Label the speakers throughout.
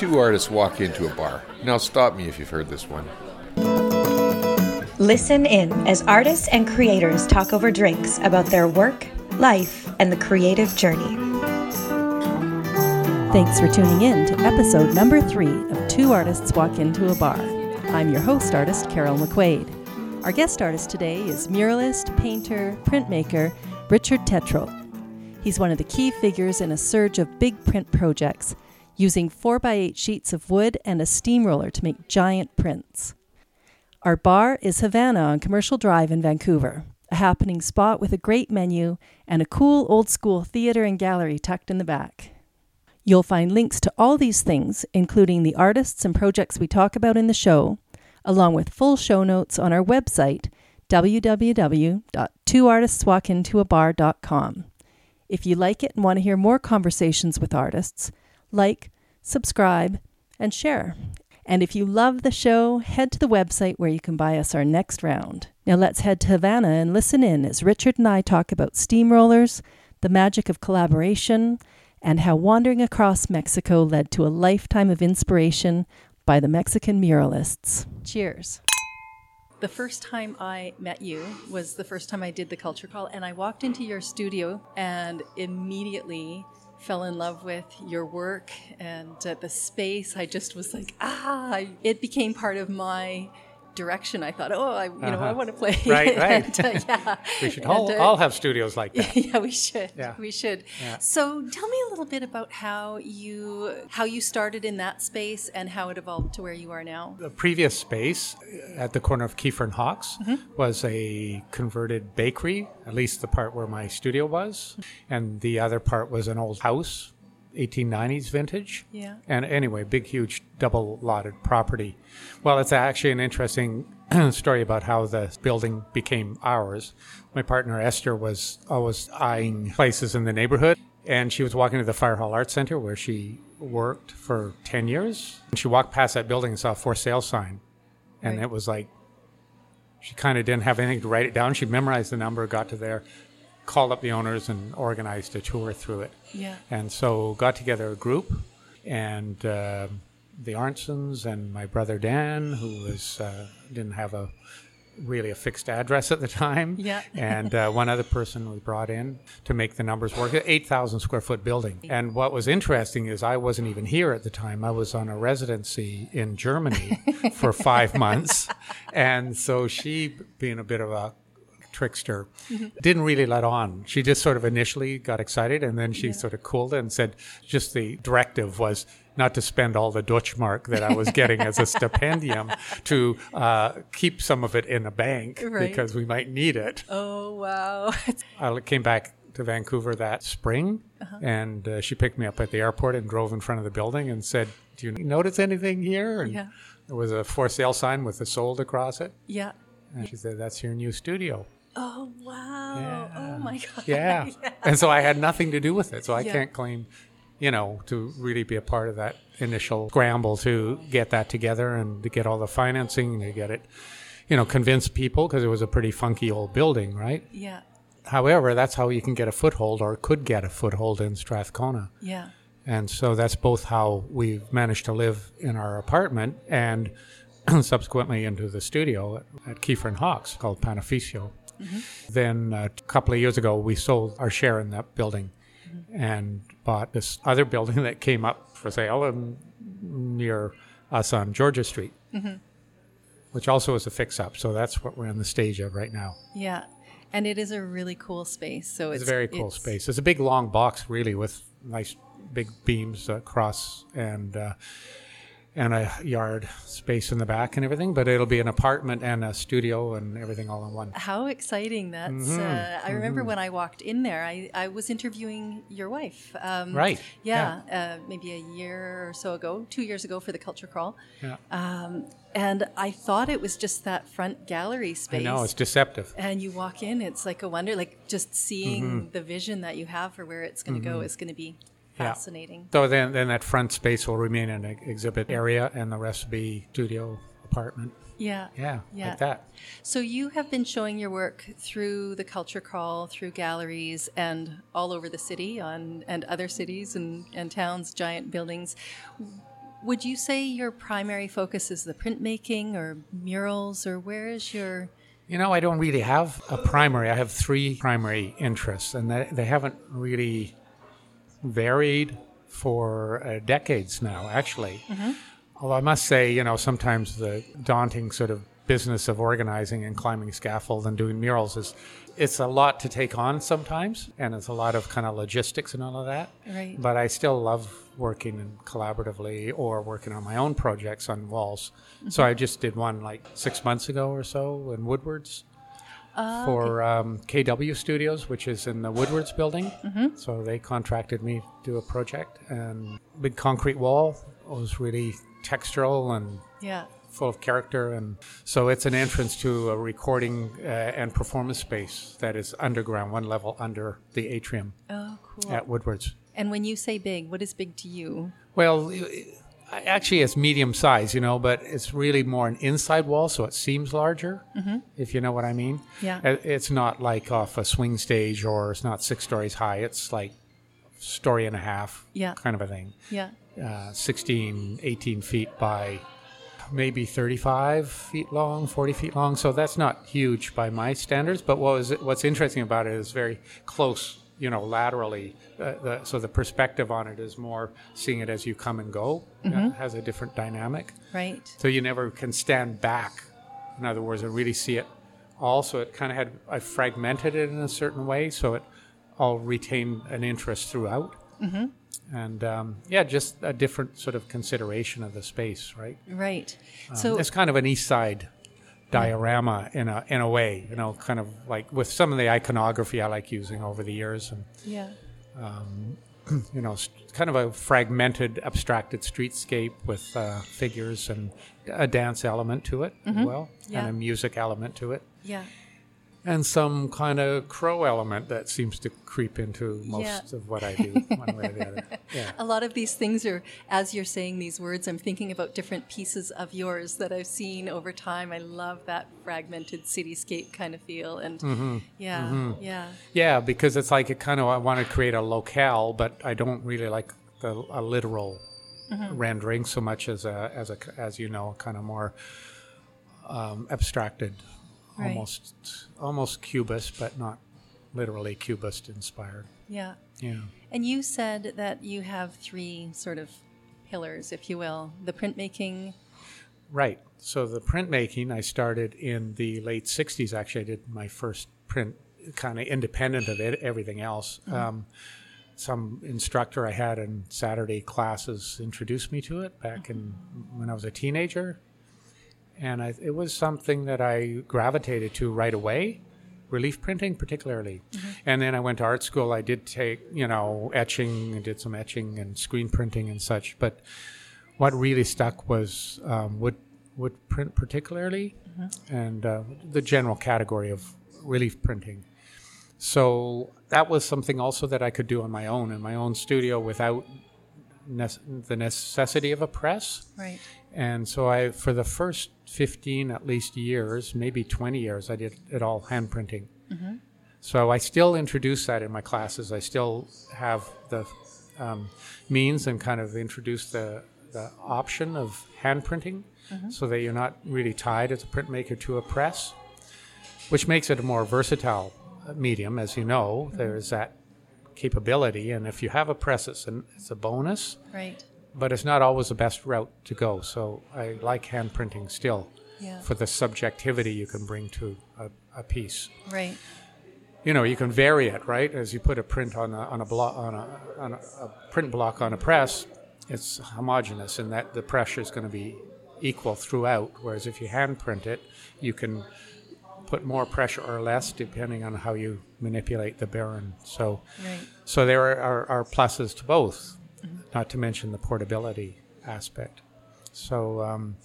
Speaker 1: two artists walk into a bar. Now, stop me if you've heard this one.
Speaker 2: Listen in as artists and creators talk over drinks about their work, life, and the creative journey.
Speaker 3: Thanks for tuning in to episode number three of Two Artists Walk Into a Bar. I'm your host artist, Carol McQuaid. Our guest artist today is muralist, painter, printmaker Richard Tetrault. He's one of the key figures in a surge of big print projects, using 4x8 sheets of wood and a steamroller to make giant prints. Our bar is Havana on Commercial Drive in Vancouver, a happening spot with a great menu and a cool old school theater and gallery tucked in the back. You'll find links to all these things, including the artists and projects we talk about in the show, along with full show notes on our website, www.twoartistswalkintoabar.com. If you like it and want to hear more conversations with artists, like, subscribe, and share. And if you love the show, head to the website where you can buy us our next round. Now let's head to Havana and listen in as Richard and I talk about steamrollers, the magic of collaboration, and how wandering across Mexico led to a lifetime of inspiration by the Mexican muralists. Cheers. The first time I met you was the first time I did the Culture Crawl, and I walked into your studio and immediately fell in love with your work and uh, the space. I just was like, ah, it became part of my direction. I thought, oh, I, you know, I want to play.
Speaker 4: Right, right.
Speaker 3: and, uh, yeah.
Speaker 4: We should
Speaker 3: And,
Speaker 4: all,
Speaker 3: uh,
Speaker 4: all have studios like that.
Speaker 3: yeah, we should.
Speaker 4: Yeah.
Speaker 3: We should.
Speaker 4: Yeah.
Speaker 3: So tell me a little bit about how you how you started in that space and how it evolved to where you are now.
Speaker 4: The previous space at the corner of Keefer and Hawks
Speaker 3: Mm-hmm.
Speaker 4: was a converted bakery, at least the part where my studio was. And the other part was an old house, 1890s vintage.
Speaker 3: Yeah.
Speaker 4: And anyway, big, huge, double lotted property. Well, it's actually an interesting story about how the building became ours. My partner Esther was always eyeing places in the neighborhood, and she was walking to the Fire Hall Arts Center where she worked for 10 years. And she walked past that building and saw a for sale sign. And
Speaker 3: Right.
Speaker 4: it was like, she kind of didn't have anything to write it down. She memorized the number, got to there, called up the owners, and organized a tour through it.
Speaker 3: Yeah.
Speaker 4: And so got together a group, and uh, the Arnsons and my brother Dan, who was uh, didn't have a really a fixed address at the time.
Speaker 3: Yeah.
Speaker 4: and uh, one other person was brought in to make the numbers work. Eight thousand square foot building. And what was interesting is I wasn't even here at the time. I was on a residency in Germany for five months, and so she, being a bit of a trickster didn't really let on she just sort of initially got excited and then she sort of cooled and said just the directive was not to spend all the Deutschmark that I was getting as a stipendium to uh, keep some of it in a bank
Speaker 3: Right.
Speaker 4: because we might need it.
Speaker 3: Oh wow.
Speaker 4: I came back to Vancouver that spring and uh, she picked me up at the airport and drove in front of the building and said, Do you notice anything here? And
Speaker 3: Yeah.
Speaker 4: there was a for sale sign with a sold across it.
Speaker 3: yeah.
Speaker 4: And she said, That's your new studio.
Speaker 3: Oh wow.
Speaker 4: Oh, yeah.
Speaker 3: Oh my god.
Speaker 4: Yeah. And so I had nothing to do with it. So I
Speaker 3: Yeah.
Speaker 4: can't claim, you know, to really be a part of that initial scramble to get that together and to get all the financing, to get it, you know, convince people because it was a pretty funky old building, right?
Speaker 3: Yeah.
Speaker 4: However, that's how you can get a foothold or could get a foothold in Strathcona.
Speaker 3: Yeah.
Speaker 4: And so that's both how we've managed to live in our apartment and subsequently into the studio at, at Keefer and Hawks called Panificio. Then uh, a couple of years ago, we sold our share in that building and bought this other building that came up for sale near us on Georgia Street, which also is a fix up. So that's what we're on the stage of right now.
Speaker 3: Yeah. And it is a really cool space. So
Speaker 4: It's,
Speaker 3: it's,
Speaker 4: a very cool
Speaker 3: it's-
Speaker 4: space. It's a big long box, really, with nice big beams across and uh, and a yard space in the back and everything. But it'll be an apartment and a studio and everything all in one.
Speaker 3: How exciting that's!
Speaker 4: Mm-hmm.
Speaker 3: Uh, I remember when I walked in there, I, I was interviewing your wife. Um,
Speaker 4: Right,
Speaker 3: Yeah, Uh, maybe a year or so ago, two years ago for the Culture Crawl.
Speaker 4: Yeah.
Speaker 3: Um, and I thought it was just that front gallery space.
Speaker 4: I know it's deceptive.
Speaker 3: and you walk in, it's like a wonder. Like just seeing
Speaker 4: Mm-hmm.
Speaker 3: the vision that you have for where it's going to go is going to be
Speaker 4: Yeah.
Speaker 3: fascinating.
Speaker 4: So then, then that front space will remain an exhibit area, and the rest will be studio apartment.
Speaker 3: Yeah.
Speaker 4: Yeah,
Speaker 3: Yeah.
Speaker 4: like that.
Speaker 3: So you have been showing your work through the Culture Crawl, through galleries, and all over the city, on and other cities and, and towns, giant buildings. would you say your primary focus is the printmaking or murals, or where is your
Speaker 4: You know, I don't really have a primary. I have three primary interests, and they, they haven't really varied for uh, decades now, actually. Although I must say, you know, sometimes the daunting sort of business of organizing and climbing scaffold and doing murals is it's a lot to take on sometimes, and it's a lot of kind of logistics and all of that.
Speaker 3: Right.
Speaker 4: But I still love working collaboratively or working on my own projects on walls. So I just did one like six months ago or so in Woodwards for um, KW Studios, which is in the Woodwards building. So they contracted me to do a project, and big concrete wall It was really textural and
Speaker 3: yeah?
Speaker 4: full of character, and so it's an entrance to a recording uh, and performance space that is underground, one level under the atrium
Speaker 3: Oh, cool.
Speaker 4: at Woodwards.
Speaker 3: And when you say big, what is big to you?
Speaker 4: Well, actually, it's medium size, you know, but it's really more an inside wall, so it seems larger, if you know what I mean.
Speaker 3: Yeah.
Speaker 4: Uh, It's not like off a swing stage or it's not six stories high. It's like story and a half
Speaker 3: Yeah.
Speaker 4: kind of a thing.
Speaker 3: Yeah.
Speaker 4: Uh, 16, 18 feet by maybe 35 feet long, 40 feet long. So that's not huge by my standards. But what was what's interesting about it is very close, you know, laterally. Uh, the, so the perspective on it is more seeing it as you come and go. It has a different dynamic.
Speaker 3: Right.
Speaker 4: So you never can stand back. In other words, and really see it all. So it kind of had, I fragmented it in a certain way so it all retained an interest throughout. Mm-hmm. And um, yeah, just a different sort of consideration of the space, right?
Speaker 3: Right.
Speaker 4: Um,
Speaker 3: So
Speaker 4: it's kind of an east side diorama in a in a way, you know, kind of like with some of the iconography I like using over the years, and
Speaker 3: yeah.
Speaker 4: you know, kind of a fragmented, abstracted streetscape with uh, figures and a dance element to it as well,
Speaker 3: Mm-hmm. Yeah.
Speaker 4: and a music element to it,
Speaker 3: Yeah.
Speaker 4: And some kind of crow element that seems to creep into most
Speaker 3: Yeah.
Speaker 4: of what I do, one way or the other. Yeah.
Speaker 3: A lot of these things are, as you're saying these words, I'm thinking about different pieces of yours that I've seen over time. I love that fragmented cityscape kind of feel. And
Speaker 4: Mm-hmm.
Speaker 3: yeah, yeah,
Speaker 4: Yeah, because it's like it kind of I want to create a locale, but I don't really like the a literal
Speaker 3: Mm-hmm.
Speaker 4: rendering so much as a as a as you know kind of more um, abstracted,
Speaker 3: Right.
Speaker 4: almost almost cubist, but not literally cubist inspired.
Speaker 3: yeah.
Speaker 4: Yeah.
Speaker 3: And you said that you have three sort of pillars, if you will the printmaking.
Speaker 4: Right. So the printmaking I started in the late '60s. Actually, I did my first print kind of independent of it, everything else. Um, some instructor I had in Saturday classes introduced me to it back in when I was a teenager, and I, it was something that I gravitated to right away. Relief printing, particularly, and then I went to art school. I did take, you know, etching. I did some etching and screen printing and such. But what really stuck was um, wood wood print, particularly, and uh, the general category of relief printing. So that was something also that I could do on my own in my own studio without nece- the necessity of a press.
Speaker 3: Right.
Speaker 4: And so I, for the first 15 at least years, maybe 20 years, I did it all hand printing. So I still introduce that in my classes. I still have the um, means and kind of introduce the, the option of hand printing so that you're not really tied as a printmaker to a press, which makes it a more versatile uh, medium. As you know, there's that capability. And if you have a press, it's, an, it's a bonus
Speaker 3: Right.
Speaker 4: But it's not always the best route to go. So I like hand printing still
Speaker 3: Yeah.
Speaker 4: for the subjectivity you can bring to a, a piece.
Speaker 3: Right.
Speaker 4: You know, you can vary it, right? As you put a print on a, on a block on a, on a, a print block on a press, it's homogeneous, and that the pressure is going to be equal throughout. Whereas if you hand print it, you can put more pressure or less depending on how you manipulate the baren. So.
Speaker 3: Right.
Speaker 4: So there are, are, are pluses to both, not to mention the portability aspect. So, um,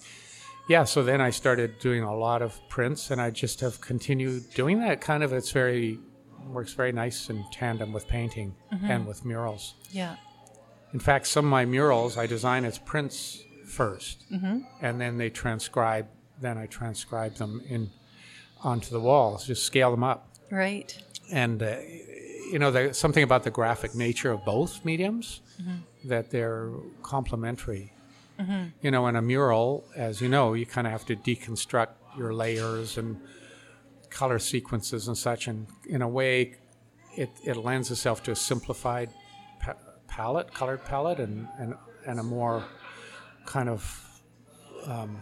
Speaker 4: yeah, so then I started doing a lot of prints, and I just have continued doing that. Kind of, it's very works very nice in tandem with painting and with murals.
Speaker 3: Yeah.
Speaker 4: In fact, some of my murals I design as prints 1st and then they transcribe. Then I transcribe them in onto the walls, just scale them up
Speaker 3: Right.
Speaker 4: and uh, you know there's something about the graphic nature of both mediums that they're complementary You know, in a mural, as you know, you kind of have to deconstruct your layers and color sequences and such. And in a way, it, it lends itself to a simplified pa- palette, colored palette, and, and, and a more kind of, um,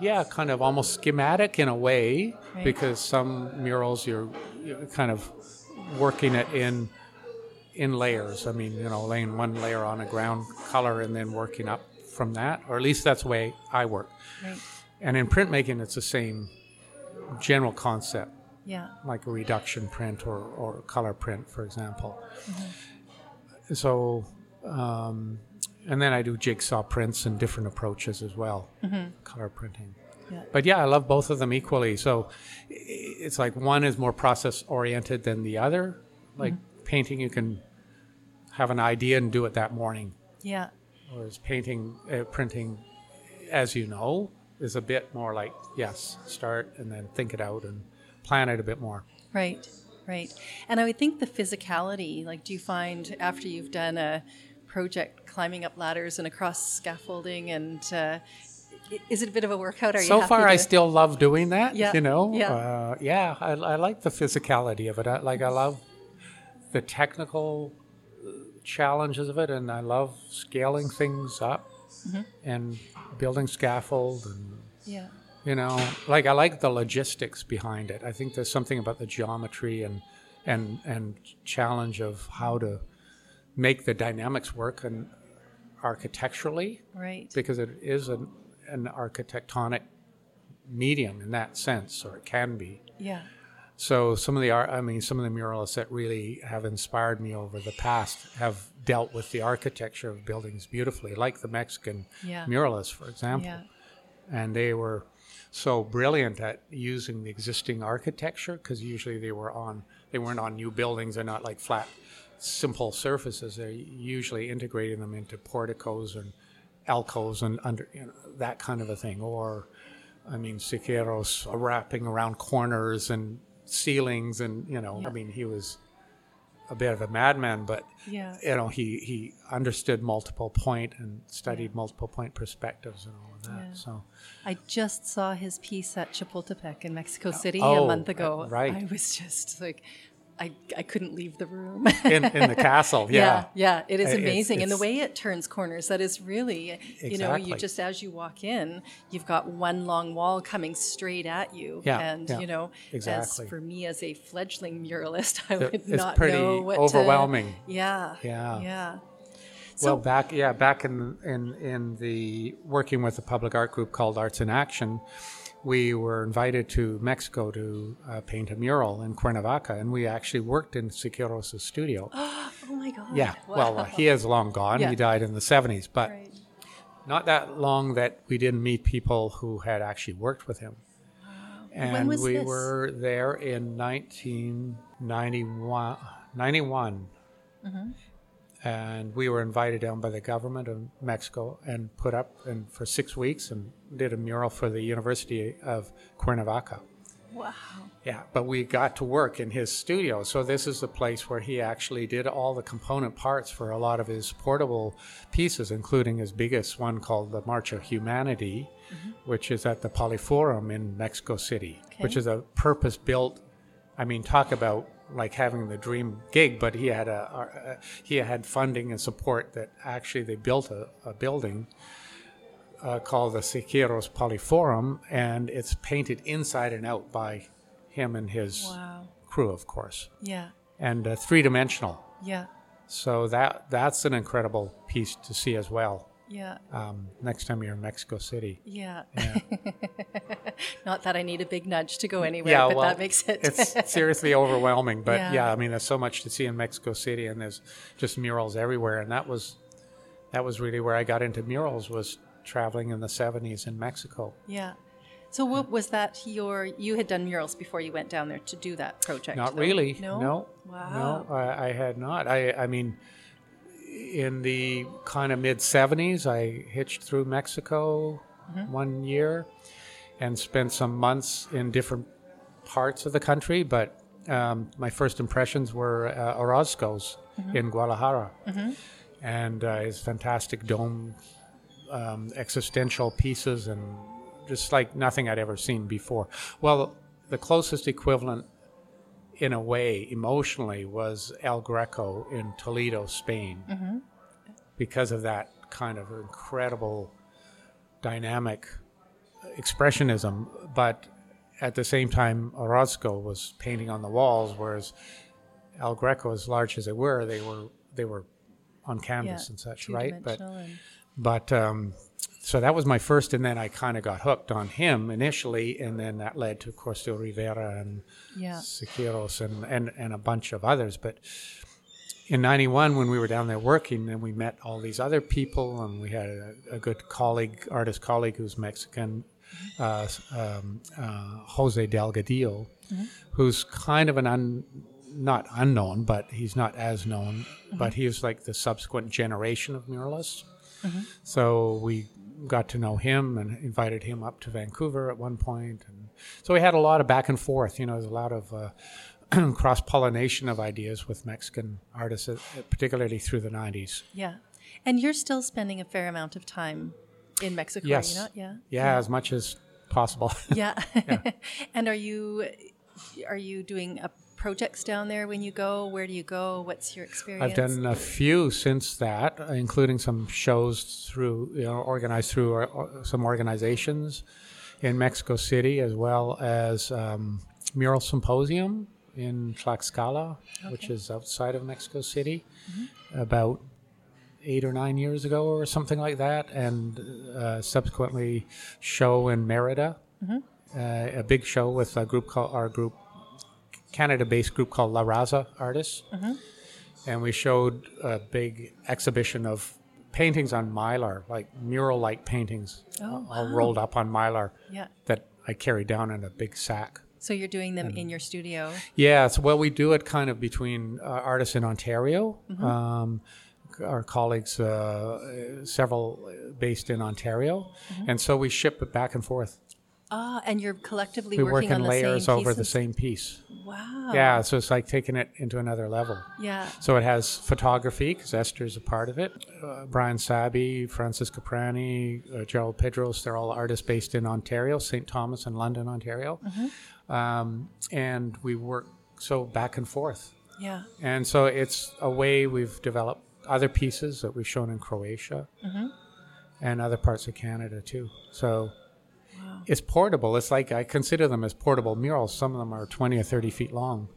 Speaker 4: yeah, kind of almost schematic in a way,
Speaker 3: Right.
Speaker 4: because some murals you're, you're kind of working it in in layers. I mean, you know, laying one layer on a ground color and then working up from that, or at least that's the way I work.
Speaker 3: Right.
Speaker 4: And in printmaking, it's the same general concept,
Speaker 3: Yeah.
Speaker 4: like a reduction print or, or color print, for example. So, um, and then I do jigsaw prints and different approaches as well, color printing.
Speaker 3: Yeah.
Speaker 4: But yeah, I love both of them equally. So it's like one is more process oriented than the other. Like painting, you can have an idea and do it that morning.
Speaker 3: Yeah.
Speaker 4: Whereas painting, uh, printing, as you know, is a bit more like, yes, start and then think it out and plan it a bit more.
Speaker 3: Right, right. And I would think the physicality, like, do you find after you've done a project climbing up ladders and across scaffolding, and uh, is it a bit of a workout? Are
Speaker 4: so far, I still love doing that.
Speaker 3: Yeah,
Speaker 4: You know,
Speaker 3: yeah.
Speaker 4: uh, yeah, I, I like the physicality of it. I, like I love the technical uh, challenges of it, and I love scaling things up
Speaker 3: Mm-hmm.
Speaker 4: and building scaffold and
Speaker 3: Yeah,
Speaker 4: you know like i like the logistics behind it i think there's something about the geometry and and and challenge of how to make the dynamics work and architecturally
Speaker 3: right.
Speaker 4: because it is an, an architectonic medium in that sense or it can be.
Speaker 3: Yeah,
Speaker 4: so some of the art i mean some of the muralists that really have inspired me over the past have dealt with the architecture of buildings beautifully like the mexican
Speaker 3: Yeah.
Speaker 4: muralists for example.
Speaker 3: Yeah,
Speaker 4: and they were so brilliant at using the existing architecture because usually they were on they weren't on new buildings they're not like flat simple surfaces they're usually integrating them into porticos and alcoves and under you know, that kind of a thing or i mean siqueiros wrapping around corners and ceilings and you know i mean he was a bit of a madman but
Speaker 3: yeah.
Speaker 4: you know he he understood multiple point and studied multiple point perspectives and all of that
Speaker 3: Yeah.
Speaker 4: so
Speaker 3: I just saw his piece at Chapultepec in Mexico City
Speaker 4: Oh,
Speaker 3: a month
Speaker 4: uh,
Speaker 3: ago.
Speaker 4: right.
Speaker 3: I was just like, I, I couldn't leave the room.
Speaker 4: in, in the castle yeah
Speaker 3: yeah, it is
Speaker 4: It's-
Speaker 3: amazing. and the way it turns corners, that is really, you know, you just as you walk in, you've got one long wall coming straight at you.
Speaker 4: Yeah,
Speaker 3: And,
Speaker 4: yeah,
Speaker 3: you know,
Speaker 4: exactly.
Speaker 3: as for me as a fledgling muralist, I would
Speaker 4: It's
Speaker 3: not know what to-
Speaker 4: overwhelming.
Speaker 3: yeah.
Speaker 4: Yeah.
Speaker 3: Yeah.
Speaker 4: Well back yeah back in in in the working with a public art group called arts in action we were invited to mexico to uh, paint a mural in cuernavaca and we actually worked in siqueiros' studio
Speaker 3: Oh my God.
Speaker 4: yeah well uh, he is long gone
Speaker 3: Yeah.
Speaker 4: he died in the 70s but
Speaker 3: Right.
Speaker 4: not that long that we didn't meet people who had actually worked with him. And
Speaker 3: was
Speaker 4: we
Speaker 3: this?
Speaker 4: were there in 1991. 91.
Speaker 3: Mm-hmm.
Speaker 4: And we were invited down by the government of Mexico and put up and for six weeks and did a mural for the University of Cuernavaca.
Speaker 3: Wow.
Speaker 4: Yeah, but we got to work in his studio. So this is the place where he actually did all the component parts for a lot of his portable pieces, including his biggest one called the March of Humanity, mm-hmm. which is at the Polyforum in Mexico City, which is a purpose-built. I mean, talk about like having the dream gig, but he had a, a he had funding and support that actually they built a, a building uh, called the Siqueiros Polyforum, and it's painted inside and out by him and his
Speaker 3: Wow.
Speaker 4: crew, of course,
Speaker 3: Yeah.
Speaker 4: and uh, three dimensional.
Speaker 3: Yeah.
Speaker 4: So that that's an incredible piece to see as well.
Speaker 3: Yeah.
Speaker 4: Um, next time you're in Mexico City.
Speaker 3: Yeah.
Speaker 4: Yeah,
Speaker 3: Not that I need a big nudge to go anywhere,
Speaker 4: yeah
Speaker 3: but
Speaker 4: well,
Speaker 3: that makes it.
Speaker 4: it's seriously overwhelming. But
Speaker 3: Yeah.
Speaker 4: yeah. I mean, there's so much to see in Mexico City, and there's just murals everywhere, and that was that was really where I got into murals was traveling in the 70s in Mexico.
Speaker 3: yeah. So what was that your you had done murals before you went down there to do that project?
Speaker 4: Not
Speaker 3: though?
Speaker 4: really.
Speaker 3: No.
Speaker 4: No.
Speaker 3: Wow.
Speaker 4: No, I, I had not. I, I mean, in the kind of mid 70s, I hitched through Mexico
Speaker 3: Mm-hmm.
Speaker 4: one year and spent some months in different parts of the country. But um, my first impressions were uh, Orozco's
Speaker 3: Mm-hmm.
Speaker 4: in Guadalajara. And uh, his fantastic dome um, existential pieces and just like nothing I'd ever seen before. Well, the closest equivalent, in a way, emotionally, was El Greco in Toledo, Spain, because of that kind of incredible dynamic expressionism. But at the same time, Orozco was painting on the walls, whereas El Greco, as large as they were, they were they were on canvas and such, right? But
Speaker 3: and-
Speaker 4: but um, so that was my first, and then I kind of got hooked on him initially, and then that led to, of course, to Rivera and
Speaker 3: Yeah.
Speaker 4: Siqueiros and, and, and a bunch of others. But in 91, when we were down there working, then we met all these other people, and we had a, a good colleague, artist colleague who's Mexican, uh, um, uh, Jose Delgadillo, who's kind of an un, not unknown, but he's not as known, but he was like the subsequent generation of muralists. So we got to know him and invited him up to Vancouver at one point, and so we had a lot of back and forth. You know, there's a lot of uh, cross pollination of ideas with Mexican artists, uh, particularly through the '90s.
Speaker 3: Yeah. And you're still spending a fair amount of time in Mexico,
Speaker 4: Yes.
Speaker 3: are you not? Yeah.
Speaker 4: Yeah, as much as possible.
Speaker 3: Yeah. and are you are you doing uh, projects down there when you go? Where do you go? What's your experience?
Speaker 4: I've done a few since that, uh, including some shows through, you know, organized through or, or some organizations in Mexico City, as well as um, Mural Symposium in Tlaxcala, which is outside of Mexico City, about eight or nine years ago or something like that, and uh, subsequently show in Merida, uh, a big show with a group called our group, Canada-based group called La Raza Artists, and we showed a big exhibition of paintings on mylar, like mural-like paintings,
Speaker 3: Oh,
Speaker 4: all rolled up on mylar
Speaker 3: Yeah.
Speaker 4: that I carried down in a big sack.
Speaker 3: So you're doing them in your studio.
Speaker 4: Yeah, so well, we do it kind of between uh, artists in Ontario.
Speaker 3: Mm-hmm.
Speaker 4: Um, our colleagues, uh, several uh, based in Ontario,
Speaker 3: Mm-hmm.
Speaker 4: and so we ship it back and forth.
Speaker 3: Ah, and you're collectively
Speaker 4: We work
Speaker 3: working on
Speaker 4: in
Speaker 3: the
Speaker 4: layers
Speaker 3: same
Speaker 4: over the same piece.
Speaker 3: Wow.
Speaker 4: Yeah, so it's like taking it into another level.
Speaker 3: Yeah.
Speaker 4: So it has photography because Esther's a part of it. Uh, Brian Sabi, Francis Caprani, uh, Gerald Pedros, they're all artists based in Ontario, St. Thomas and London, Ontario. Um, and we work so back and forth.
Speaker 3: Yeah.
Speaker 4: And so it's a way we've developed other pieces that we've shown in Croatia and other parts of Canada too. So it's portable. It's like I consider them as portable murals. Some of them are 20 or 30 feet long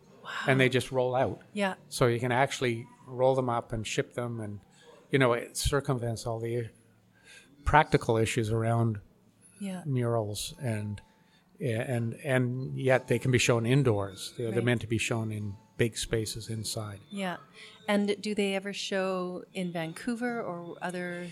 Speaker 4: and they just roll out.
Speaker 3: Yeah.
Speaker 4: So you can actually roll them up and ship them, and you know it circumvents all the practical issues around
Speaker 3: Yeah.
Speaker 4: murals, and and and yet they can be shown indoors. They're, they're meant to be shown in big spaces inside.
Speaker 3: Yeah. And do they ever show in Vancouver or other?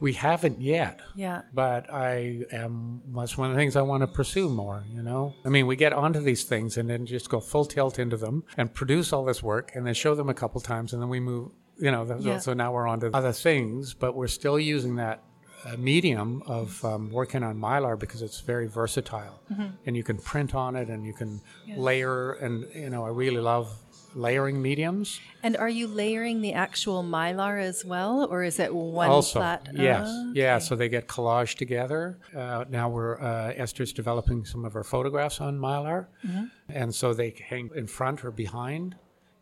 Speaker 4: We haven't yet,
Speaker 3: Yeah.
Speaker 4: but I am. That's one of the things I want to pursue more. You know, I mean, we get onto these things and then just go full tilt into them and produce all this work and then show them a couple times and then we move. You know,
Speaker 3: Yeah.
Speaker 4: so now we're on to other things, but we're still using that uh, medium of um, working on mylar because it's very versatile. And you can print on it and you can layer and you know I really love layering mediums.
Speaker 3: And are you layering the actual mylar as well, or is it one
Speaker 4: also
Speaker 3: flat?
Speaker 4: yes.
Speaker 3: Ah,
Speaker 4: yeah so they get collaged together. Uh, now we're uh, esther's developing some of her photographs on mylar.
Speaker 3: Mm-hmm.
Speaker 4: and so they hang in front or behind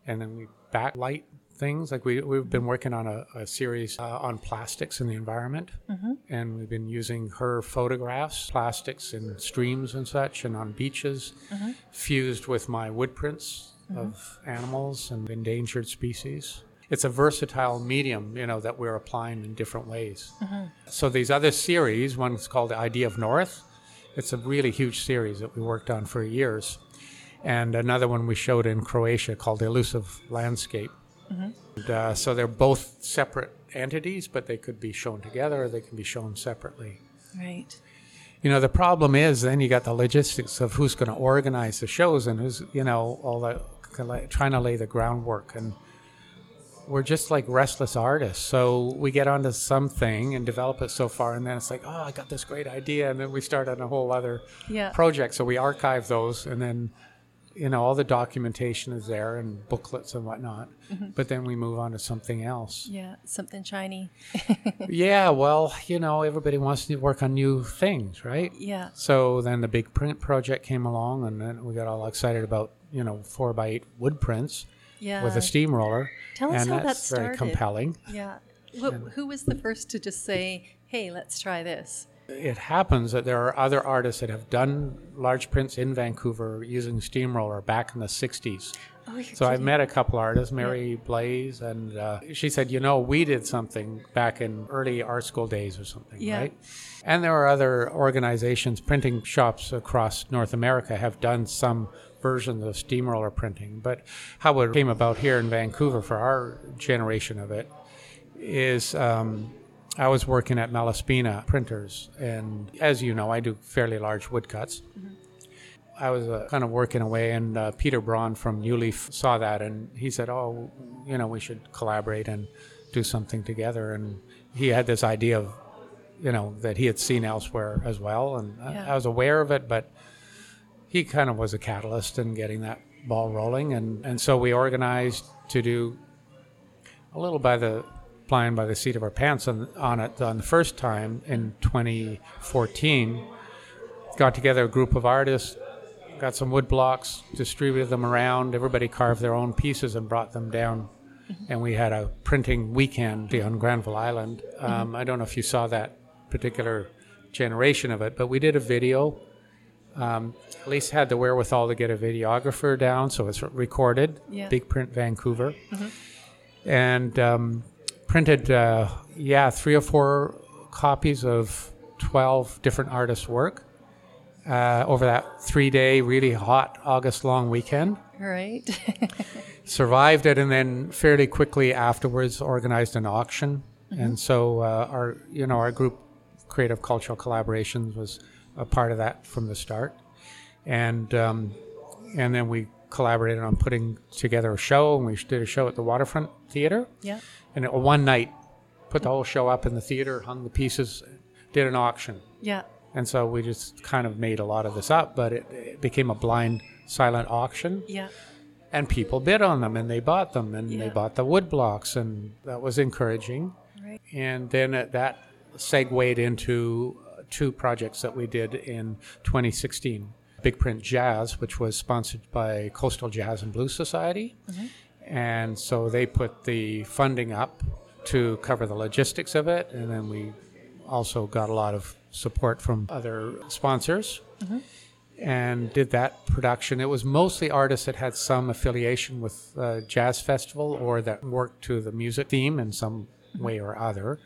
Speaker 4: and then we backlight things. Like we, we've been working on a, a series uh, on plastics in the environment.
Speaker 3: Mm-hmm.
Speaker 4: and we've been using her photographs plastics in streams and such and on beaches
Speaker 3: Mm-hmm.
Speaker 4: fused with my wood prints of animals and endangered species. It's a versatile medium you know that we're applying in different ways. So these other series one's called the idea of north. It's a really huge series that we worked on for years. And another one we showed in croatia called the elusive landscape and, uh, so they're both separate entities but they could be shown together or they can be shown separately
Speaker 3: Right.
Speaker 4: you know the problem is then you got the logistics of who's going to organize the shows and who's you know all the trying to lay the groundwork and we're just like restless artists so we get onto something and develop it so far and then it's like oh i got this great idea and then we start on a whole other
Speaker 3: Yeah.
Speaker 4: project so we archive those and then you know, all the documentation is there and booklets and whatnot. Mm-hmm. But then we move on to something else.
Speaker 3: Yeah, something shiny.
Speaker 4: Yeah, well, you know, everybody wants to work on new things, right?
Speaker 3: Yeah.
Speaker 4: So then the big print project came along, and then we got all excited about you know four by eight wood prints
Speaker 3: Yeah.
Speaker 4: with a steamroller.
Speaker 3: Tell us
Speaker 4: and
Speaker 3: how that
Speaker 4: that's very compelling.
Speaker 3: Yeah. Wh- who was the first to just say, hey, let's try this?
Speaker 4: It happens that there are other artists that have done large prints in Vancouver using steamroller back in the '60s.
Speaker 3: Oh, you're
Speaker 4: So I've met a couple artists, Mary Blaze, and uh, she said, you know, we did something back in early art school days or something,
Speaker 3: Yeah.
Speaker 4: right? And there are other organizations, printing shops across North America have done some versions of steamroller printing. But how it came about here in Vancouver for our generation of it is um, I was working at Malaspina Printers, and as you know, I do fairly large woodcuts. I was uh, kind of working away, and uh, Peter Braune from New Leaf saw that, and he said, "Oh, you know, we should collaborate and do something together." And he had this idea of, you know, that he had seen elsewhere as well, and I- I was aware of it, but he kind of was a catalyst in getting that ball rolling, and and so we organized to do a little by the flying by the seat of our pants on, on it on the first time in 2014 got together a group of artists got some wood blocks distributed them around. Everybody carved their own pieces and brought them down. And we had a printing weekend on granville island. Um, i don't know if you saw that particular generation of it but we did a video. Um, at least had the wherewithal to get a videographer down so it's recorded.
Speaker 3: Yeah.
Speaker 4: big print vancouver. And um, printed, uh, yeah, three or four copies of 12 different artists' work uh, over that three day, really hot August long weekend.
Speaker 3: Right.
Speaker 4: Survived it, and then fairly quickly afterwards organized an auction. And so uh, our, you know, our group, Creative Cultural Collaborations, was a part of that from the start. And um, and then we collaborated on putting together a show, and we did a show at the Waterfront Theater
Speaker 3: yeah.
Speaker 4: and it, one night put the whole show up in the theater hung the pieces did an auction
Speaker 3: Yeah.
Speaker 4: and so we just kind of made a lot of this up but it, it became a blind silent auction
Speaker 3: Yeah.
Speaker 4: and people bid on them and they bought them and
Speaker 3: Yeah.
Speaker 4: they bought the wood blocks and that was encouraging
Speaker 3: Right.
Speaker 4: and then that segued into two projects that we did in 2016 big print jazz which was sponsored by coastal jazz and blues society and so they put the funding up to cover the logistics of it and then we also got a lot of support from other sponsors and did that production. It was mostly artists that had some affiliation with uh, jazz festival or that worked to the music theme in some way or other.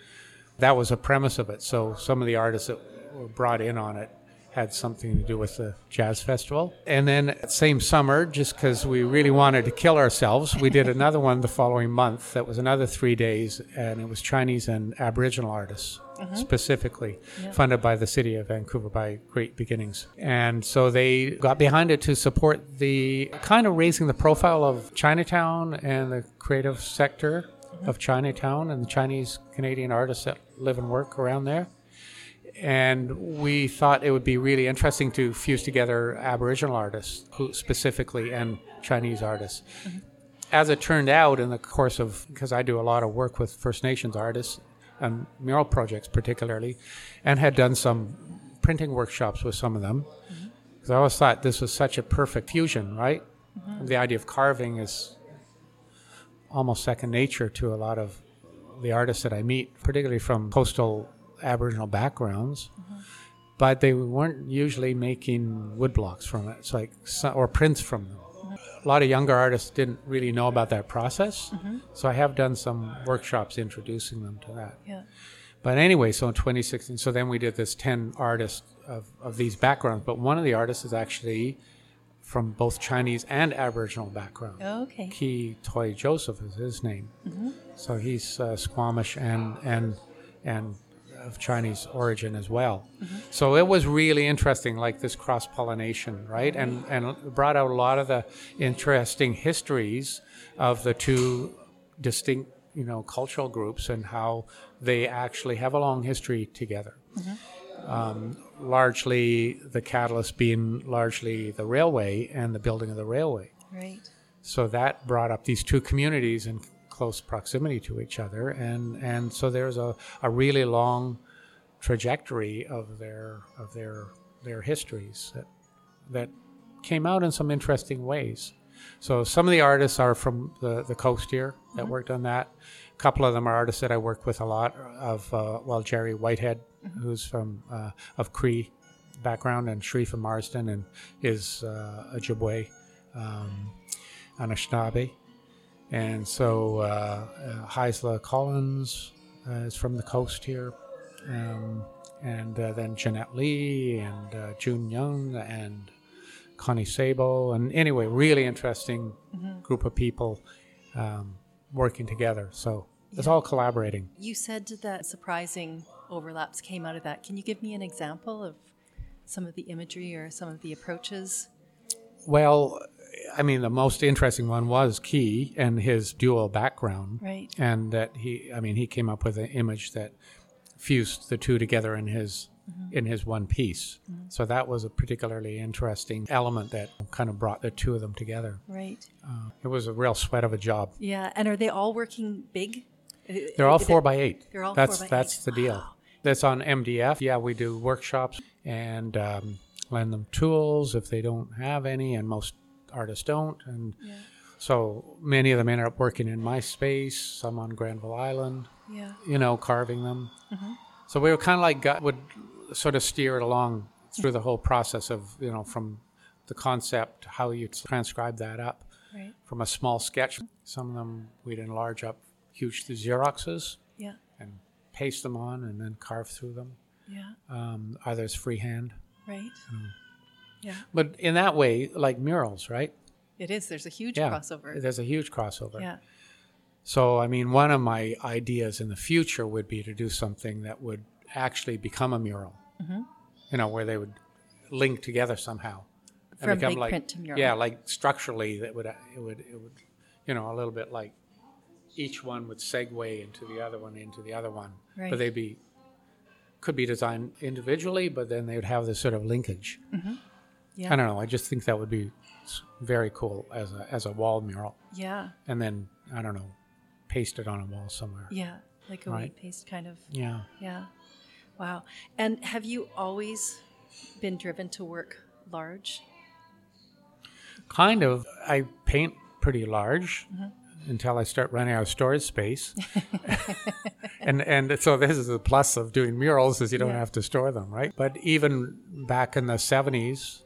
Speaker 4: That was a premise of it. So some of the artists that were brought in on it had something to do with the jazz festival. And then that same summer, just because we really wanted to kill ourselves, we did another one the following month. That was another three days, and it was Chinese and Aboriginal artists uh-huh. specifically, funded by the city of Vancouver by Great Beginnings. And so they got behind it to support the kind of raising the profile of Chinatown and the creative sector uh-huh. of Chinatown and the Chinese Canadian artists that live and work around there and we thought it would be really interesting to fuse together Aboriginal artists specifically and Chinese artists. Mm-hmm. As it turned out, in the course of because I do a lot of work with First Nations artists and mural projects particularly, and had done some printing workshops with some of them, mm-hmm. because I always thought this was such a perfect fusion, right? Mm-hmm. The idea of carving is almost second nature to a lot of the artists that I meet, particularly from coastal Aboriginal backgrounds. But they weren't usually making woodblocks from it, it's like or prints from them. A lot of younger artists didn't really know about that process, so I have done some workshops introducing them to that.
Speaker 3: Yeah.
Speaker 4: But anyway, so in 2016, so then we did this 10 artists of, of these backgrounds, but one of the artists is actually from both Chinese and Aboriginal background.
Speaker 3: Okay.
Speaker 4: Key Toy Joseph is his name. So he's uh, Squamish and and and of Chinese origin as well. Mm-hmm. So it was really interesting, like this cross pollination, right? And mm-hmm. and brought out a lot of the interesting histories of the two distinct, you know, cultural groups and how they actually have a long history together. Mm-hmm. Um, largely the catalyst being largely the railway and the building of the railway.
Speaker 3: Right.
Speaker 4: So that brought up these two communities in close proximity to each other, and and so there's a, a really long trajectory of their of their their histories that that came out in some interesting ways. So some of the artists are from the, the coast here that worked on that. A couple of them are artists that I work with a lot. Of uh, well, Jerry Whitehead, who's from uh, of Cree background, and Sharif Marsden, and is uh, Ojibwe, um, Anishinaabe, and so uh, uh, Haisla Collins uh, is from the coast here, um, and uh, then Jeanette Lee and uh, June Young and Connie Sable. and anyway, really interesting group of people um, working together. So it's all collaborating.
Speaker 3: You said that surprising overlaps came out of that. Can you give me an example of some of the imagery or some of the approaches?
Speaker 4: Well, I mean, the most interesting one was Key and his dual background,
Speaker 3: Right.
Speaker 4: and that he, I mean, he came up with an image that fused the two together in his in his one piece. So that was a particularly interesting element that kind of brought the two of them together.
Speaker 3: Right.
Speaker 4: Uh, it was a real sweat of a job.
Speaker 3: Yeah. And are they all working big?
Speaker 4: They're all four by eight.
Speaker 3: They're all
Speaker 4: that's
Speaker 3: four by
Speaker 4: that's
Speaker 3: eight.
Speaker 4: the deal. That's on MDF. Yeah, we do workshops and um, lend them tools if they don't have any, and most artists don't. And so many of them end up working in my space. Some on Granville Island.
Speaker 3: Yeah.
Speaker 4: You know, carving them.
Speaker 3: Mm-hmm.
Speaker 4: So we were kind of like gu- would sort of steer it along through the whole process of you know from the concept how you transcribe that up
Speaker 3: Right.
Speaker 4: from a small sketch. Some of them we'd enlarge up huge Xeroxes
Speaker 3: Yeah.
Speaker 4: and paste them on and then carve through them.
Speaker 3: Yeah.
Speaker 4: Um, others freehand.
Speaker 3: Right. Yeah.
Speaker 4: But in that way, like murals, right?
Speaker 3: It is. There's a huge
Speaker 4: Yeah.
Speaker 3: crossover.
Speaker 4: There's a huge crossover.
Speaker 3: Yeah.
Speaker 4: So, I mean, one of my ideas in the future would be to do something that would actually become a mural.
Speaker 3: Mm-hmm.
Speaker 4: You know, where they would link together somehow. and
Speaker 3: From
Speaker 4: become
Speaker 3: big
Speaker 4: like,
Speaker 3: print to mural.
Speaker 4: Yeah, like structurally, that would it would it would, you know, a little bit like each one would segue into the other one, into the other one.
Speaker 3: Right.
Speaker 4: But they'd be could be designed individually, but then they would have this sort of linkage.
Speaker 3: Yeah.
Speaker 4: I don't know. I just think that would be very cool as a as a wall mural,
Speaker 3: Yeah.
Speaker 4: and then I don't know, paste it on a wall somewhere.
Speaker 3: Yeah. Like a
Speaker 4: Right.
Speaker 3: white paste kind of.
Speaker 4: Yeah.
Speaker 3: Yeah. Wow. And have you always been driven to work large?
Speaker 4: Kind of. I paint pretty large mm-hmm. until I start running out of storage space. and and so this is the plus of doing murals is you don't
Speaker 3: Yeah.
Speaker 4: have to store them, right? But even back in the 70s,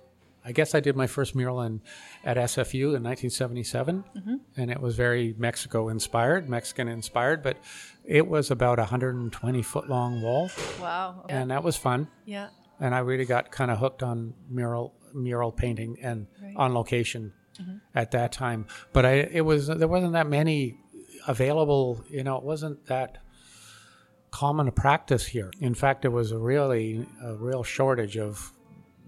Speaker 4: I guess I did my first mural in at SFU in 1977, mm-hmm. and it was very Mexico inspired, Mexican inspired, but it was about a 120 foot long wall,
Speaker 3: Wow. Yeah.
Speaker 4: and that was fun.
Speaker 3: yeah.
Speaker 4: and I really got kind of hooked on mural mural painting and
Speaker 3: Right.
Speaker 4: on location mm-hmm. at that time. But I it was there wasn't that many available. You know, it wasn't that common a practice here. In fact, there was a really a real shortage of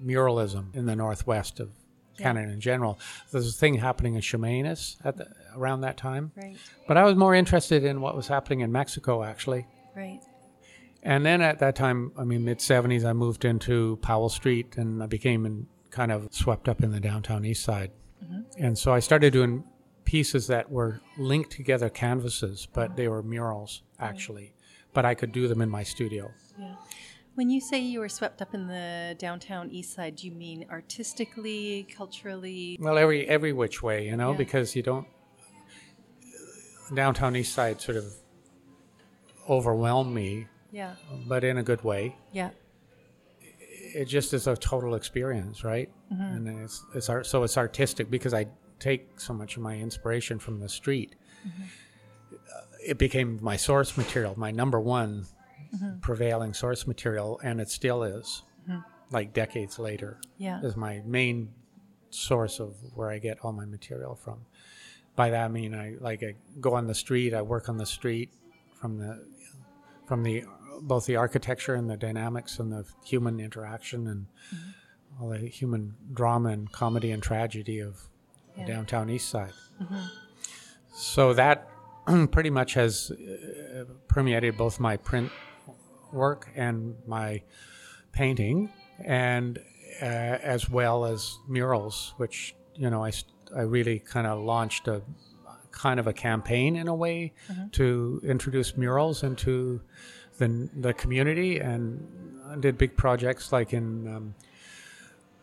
Speaker 4: muralism in the northwest of Canada in general. There's a thing happening in Chemainus at the, around that time.
Speaker 3: Right.
Speaker 4: But I was more interested in what was happening in Mexico actually.
Speaker 3: Right.
Speaker 4: And then at that time, I mean, mid 70s, I moved into Powell Street and I became in, kind of swept up in the downtown east side. Mm-hmm. And so I started doing pieces that were linked together canvases, but uh-huh. they were murals actually. But I could do them in my studio.
Speaker 3: Yeah. When you say you were swept up in the downtown east side, do you mean artistically, culturally?
Speaker 4: Well, every every which way, you know,
Speaker 3: Yeah.
Speaker 4: because you don't. Downtown east side sort of overwhelmed me,
Speaker 3: Yeah.
Speaker 4: but in a good way.
Speaker 3: Yeah.
Speaker 4: it just is a total experience, right? And it's it's art, so it's artistic because I take so much of my inspiration from the street. Uh, it became my source material, my number one Mm-hmm. prevailing source material, and it still is. Mm-hmm. Like decades later,
Speaker 3: Yeah.
Speaker 4: is my main source of where I get all my material from. By that I mean I like I go on the street, I work on the street from the from the both the architecture and the dynamics and the human interaction and mm-hmm. all the human drama and comedy and tragedy of
Speaker 3: Yeah.
Speaker 4: downtown east side. So that pretty much has uh, permeated both my print work and my painting and uh, as well as murals, which you know I I really kind of launched a kind of a campaign in a way to introduce murals into the the community and did big projects like in um,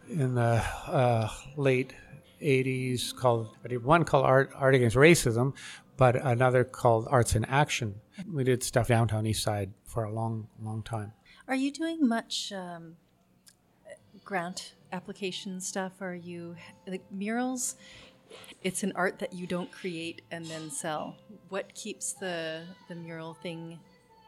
Speaker 4: in the uh, late 80s called I did one called Art Art Against Racism, but another called Arts in Action. We did stuff downtown East Side for a long long time.
Speaker 3: Are you doing much um, grant application stuff? Are you like murals? It's an art that you don't create and then sell. What keeps the the mural thing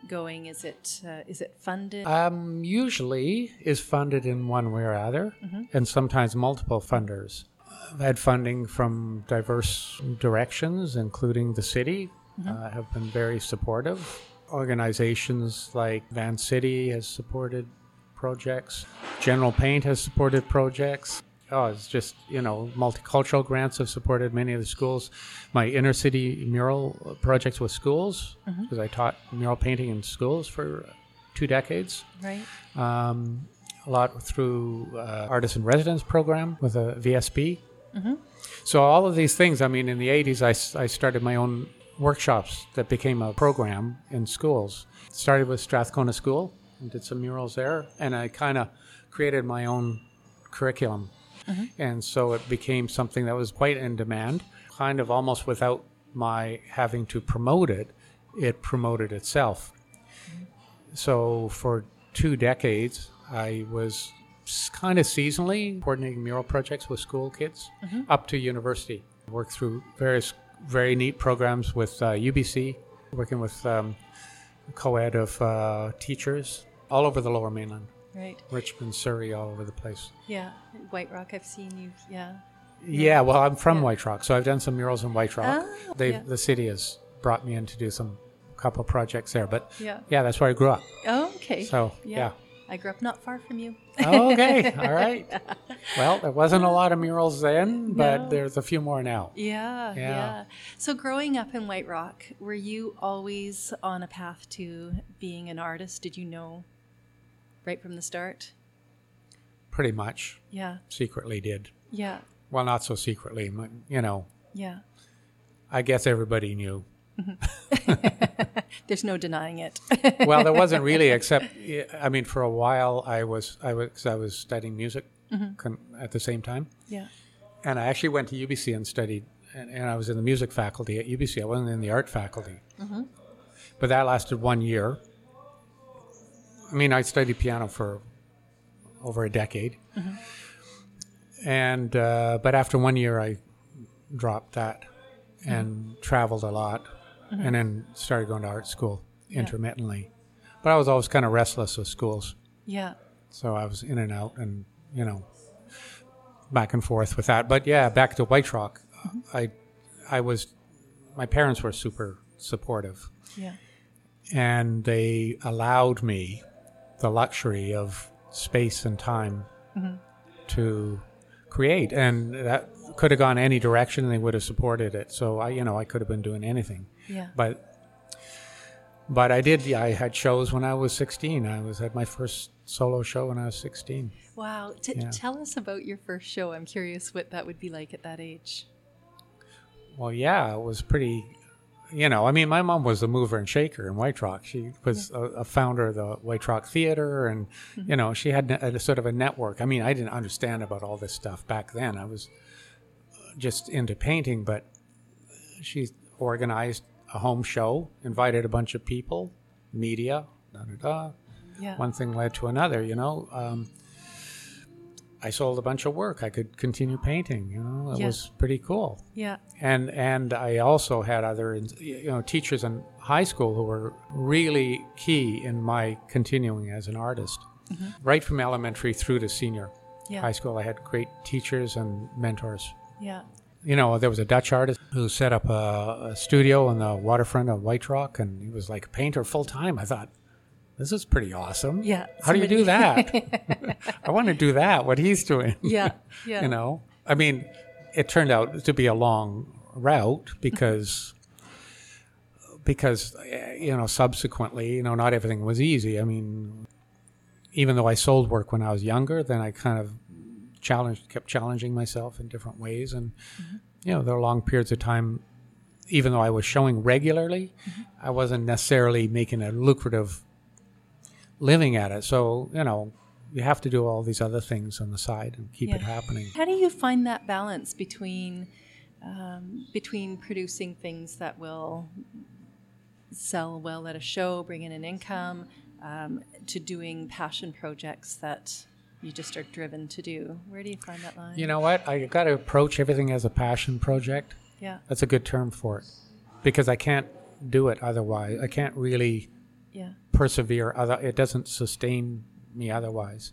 Speaker 3: going? Is it uh, is it funded?
Speaker 4: Um, usually is funded in one way or other, and sometimes multiple funders. I've had funding from diverse directions, including the city, uh, have been very supportive. Organizations like Vancity has supported projects. General Paint has supported projects. Oh, it's just, you know, multicultural grants have supported many of the schools. My inner city mural projects with schools, because I taught mural painting in schools for two decades.
Speaker 3: right.
Speaker 4: Um, a lot through uh, artist in residence program with a VSP. So all of these things, I mean, in the 80s, I, I started my own workshops that became a program in schools. Started with Strathcona School and did some murals there, and I kind of created my own curriculum. Mm-hmm. And so it became something that was quite in demand, kind of almost without my having to promote it, it promoted itself. So for two decades, I was kind of seasonally coordinating mural projects with school kids mm-hmm. up to university. Worked through various very neat programs with uh, UBC, working with um, co-ed of uh, teachers all over the Lower Mainland,
Speaker 3: Right.
Speaker 4: Richmond, Surrey, all over the place.
Speaker 3: Yeah. White Rock. I've seen you. Yeah.
Speaker 4: Yeah, well, I'm from White Rock, so I've done some murals in White Rock.
Speaker 3: Ah,
Speaker 4: they
Speaker 3: yeah.
Speaker 4: the city has brought me in to do some couple projects there, but
Speaker 3: Yeah.
Speaker 4: yeah, that's where I grew up.
Speaker 3: Oh, okay.
Speaker 4: So yeah.
Speaker 3: I grew up not far from you.
Speaker 4: Oh, okay, all right. Well, there wasn't a lot of murals then, but
Speaker 3: No.
Speaker 4: there's a few more now.
Speaker 3: Yeah, yeah,
Speaker 4: Yeah.
Speaker 3: So, growing up in White Rock, were you always on a path to being an artist? Did you know right from the start?
Speaker 4: Pretty much
Speaker 3: Yeah,
Speaker 4: secretly did.
Speaker 3: yeah,
Speaker 4: Well, not so secretly, but, you know.
Speaker 3: yeah.
Speaker 4: I guess everybody knew. Mm-hmm.
Speaker 3: There's no denying it.
Speaker 4: Well, there wasn't really, except I mean, for a while I was I was 'cause I was studying music mm-hmm. con- at the same time,
Speaker 3: yeah,
Speaker 4: and I actually went to UBC and studied, and, and I was in the music faculty at UBC. I wasn't in the art faculty, mm-hmm. but that lasted one year. I mean, I studied piano for over a decade, mm-hmm. and uh, but after one year, I dropped that and traveled a lot, and then started going to art school intermittently. But I was always kind of restless with schools,
Speaker 3: yeah,
Speaker 4: so I was in and out, and you know, back and forth with that. But yeah, back to White Rock, mm-hmm. I, I was, my parents were super supportive,
Speaker 3: yeah,
Speaker 4: and they allowed me the luxury of space and time mm-hmm. to create, and that could have gone any direction, and they would have supported it. So I, you know, I could have been doing anything
Speaker 3: yeah.
Speaker 4: but but I did. I had shows when I was 16. I was at my first solo show when I was 16.
Speaker 3: Wow. T-
Speaker 4: Yeah.
Speaker 3: Tell us about your first show. I'm curious what that would be like at that age.
Speaker 4: Well, yeah, it was pretty. You know, I mean, my mom was a mover and shaker in White Rock. She was a, a founder of the White Rock Theater, and mm-hmm. you know, she had a, a sort of a network. I mean, I didn't understand about all this stuff back then. I was just into painting, but she organized a home show, invited a bunch of people, media, da da da.
Speaker 3: Yeah.
Speaker 4: one thing led to another you know um, i sold a bunch of work i could continue painting you know it
Speaker 3: Yeah.
Speaker 4: was pretty cool
Speaker 3: Yeah.
Speaker 4: and and i also had other you know teachers in high school who were really key in my continuing as an artist right from elementary through to senior
Speaker 3: Yeah.
Speaker 4: high school i had great teachers and mentors
Speaker 3: Yeah.
Speaker 4: You know, there was a Dutch artist who set up a, a studio on the waterfront of White Rock, and he was like a painter full time. I thought, this is pretty awesome.
Speaker 3: Yeah,
Speaker 4: How do you do that? I want to do that, what he's doing.
Speaker 3: Yeah. Yeah.
Speaker 4: you know, I mean, it turned out to be a long route because. Because, you know, subsequently, you know, not everything was easy. I mean, even though I sold work when I was younger, then I kind of challenged, kept challenging myself in different ways, and you know, there are long periods of time. Even though I was showing regularly, I wasn't necessarily making a lucrative living at it. So you know, you have to do all these other things on the side and keep it happening.
Speaker 3: How do you find that balance between um, between producing things that will sell well at a show, bring in an income, um, to doing passion projects that you just are driven to do? Where do you find that line?
Speaker 4: You know what? I got to approach everything as a passion project.
Speaker 3: yeah,
Speaker 4: That's a good term for it, because I can't do it otherwise. I can't really
Speaker 3: yeah,
Speaker 4: persevere. Other, it doesn't sustain me otherwise.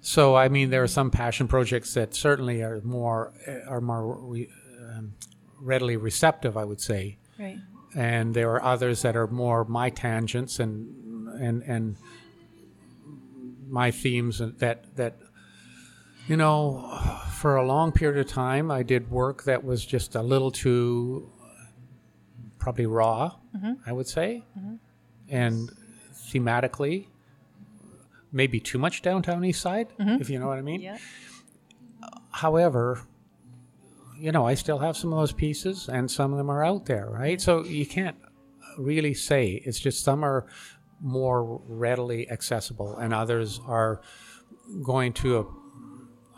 Speaker 4: So, I mean, there are some passion projects that certainly are more are more re, um, readily receptive. I would say,
Speaker 3: right.
Speaker 4: and there are others that are more my tangents and and and my themes and that that you know for a long period of time I did work that was just a little too probably raw mm-hmm. I would say. Mm-hmm. And thematically maybe too much downtown east side mm-hmm. if you know what I mean.
Speaker 3: Yeah,
Speaker 4: however, you know, I still have some of those pieces, and some of them are out there, right? So you can't really say. It's just some are more readily accessible, and others are going to, uh,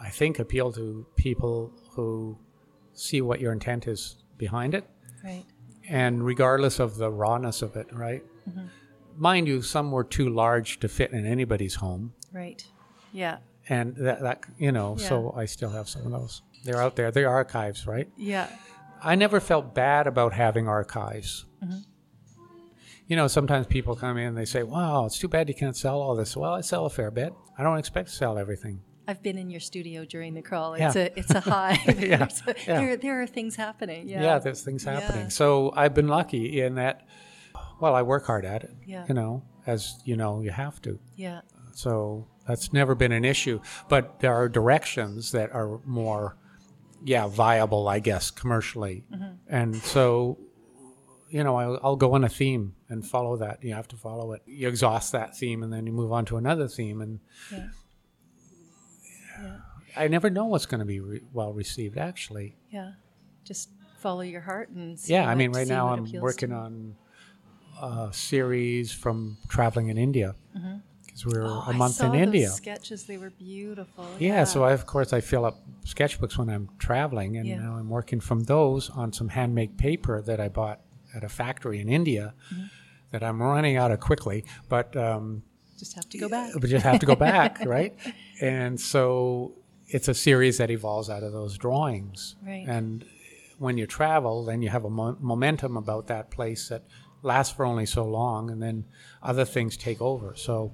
Speaker 4: I think, appeal to people who see what your intent is behind it,
Speaker 3: right.
Speaker 4: and regardless of the rawness of it, right? Mind you, some were too large to fit in anybody's home
Speaker 3: Right. Yeah.
Speaker 4: and that, that you know so i still have some of those they're out there they're archives right
Speaker 3: Yeah.
Speaker 4: i never felt bad about having archives
Speaker 3: Mm-hmm.
Speaker 4: You know sometimes people come in and they say wow it's too bad you can't sell all this well i sell a fair bit i don't expect to sell everything
Speaker 3: I've been in your studio during the crawl.
Speaker 4: Yeah.
Speaker 3: It's a it's a high.
Speaker 4: Yeah,
Speaker 3: a-
Speaker 4: yeah.
Speaker 3: There there are things happening. Yeah.
Speaker 4: yeah, there's things happening
Speaker 3: Yeah.
Speaker 4: so i've been lucky in that well i work hard at it
Speaker 3: Yeah.
Speaker 4: you know as you know you have to
Speaker 3: Yeah.
Speaker 4: So that's never been an issue. But there are directions that are more, yeah, viable, I guess, commercially. Mm-hmm. And so, you know, I'll, I'll go on a theme and follow that. You have to follow it. You exhaust that theme and then you move on to another theme. And
Speaker 3: Yeah.
Speaker 4: I never know what's going to be re- well received, actually.
Speaker 3: Yeah. Just follow your heart and see
Speaker 4: yeah, I mean, right now I'm working on a series from traveling in India because we were
Speaker 3: Oh,
Speaker 4: a month
Speaker 3: I saw
Speaker 4: in
Speaker 3: those
Speaker 4: India.
Speaker 3: sketches, they were beautiful.
Speaker 4: Yeah, so I, of course I fill up sketchbooks when I'm traveling, and
Speaker 3: Yeah.
Speaker 4: now I'm working from those on some handmade paper that I bought at a factory in India
Speaker 3: Mm-hmm.
Speaker 4: That I'm running out of quickly, but um,
Speaker 3: just have to go back.
Speaker 4: but just have to go back, right? And so it's a series that evolves out of those drawings.
Speaker 3: Right.
Speaker 4: And when you travel, then you have a mo- momentum about that place that lasts for only so long, and then other things take over. So.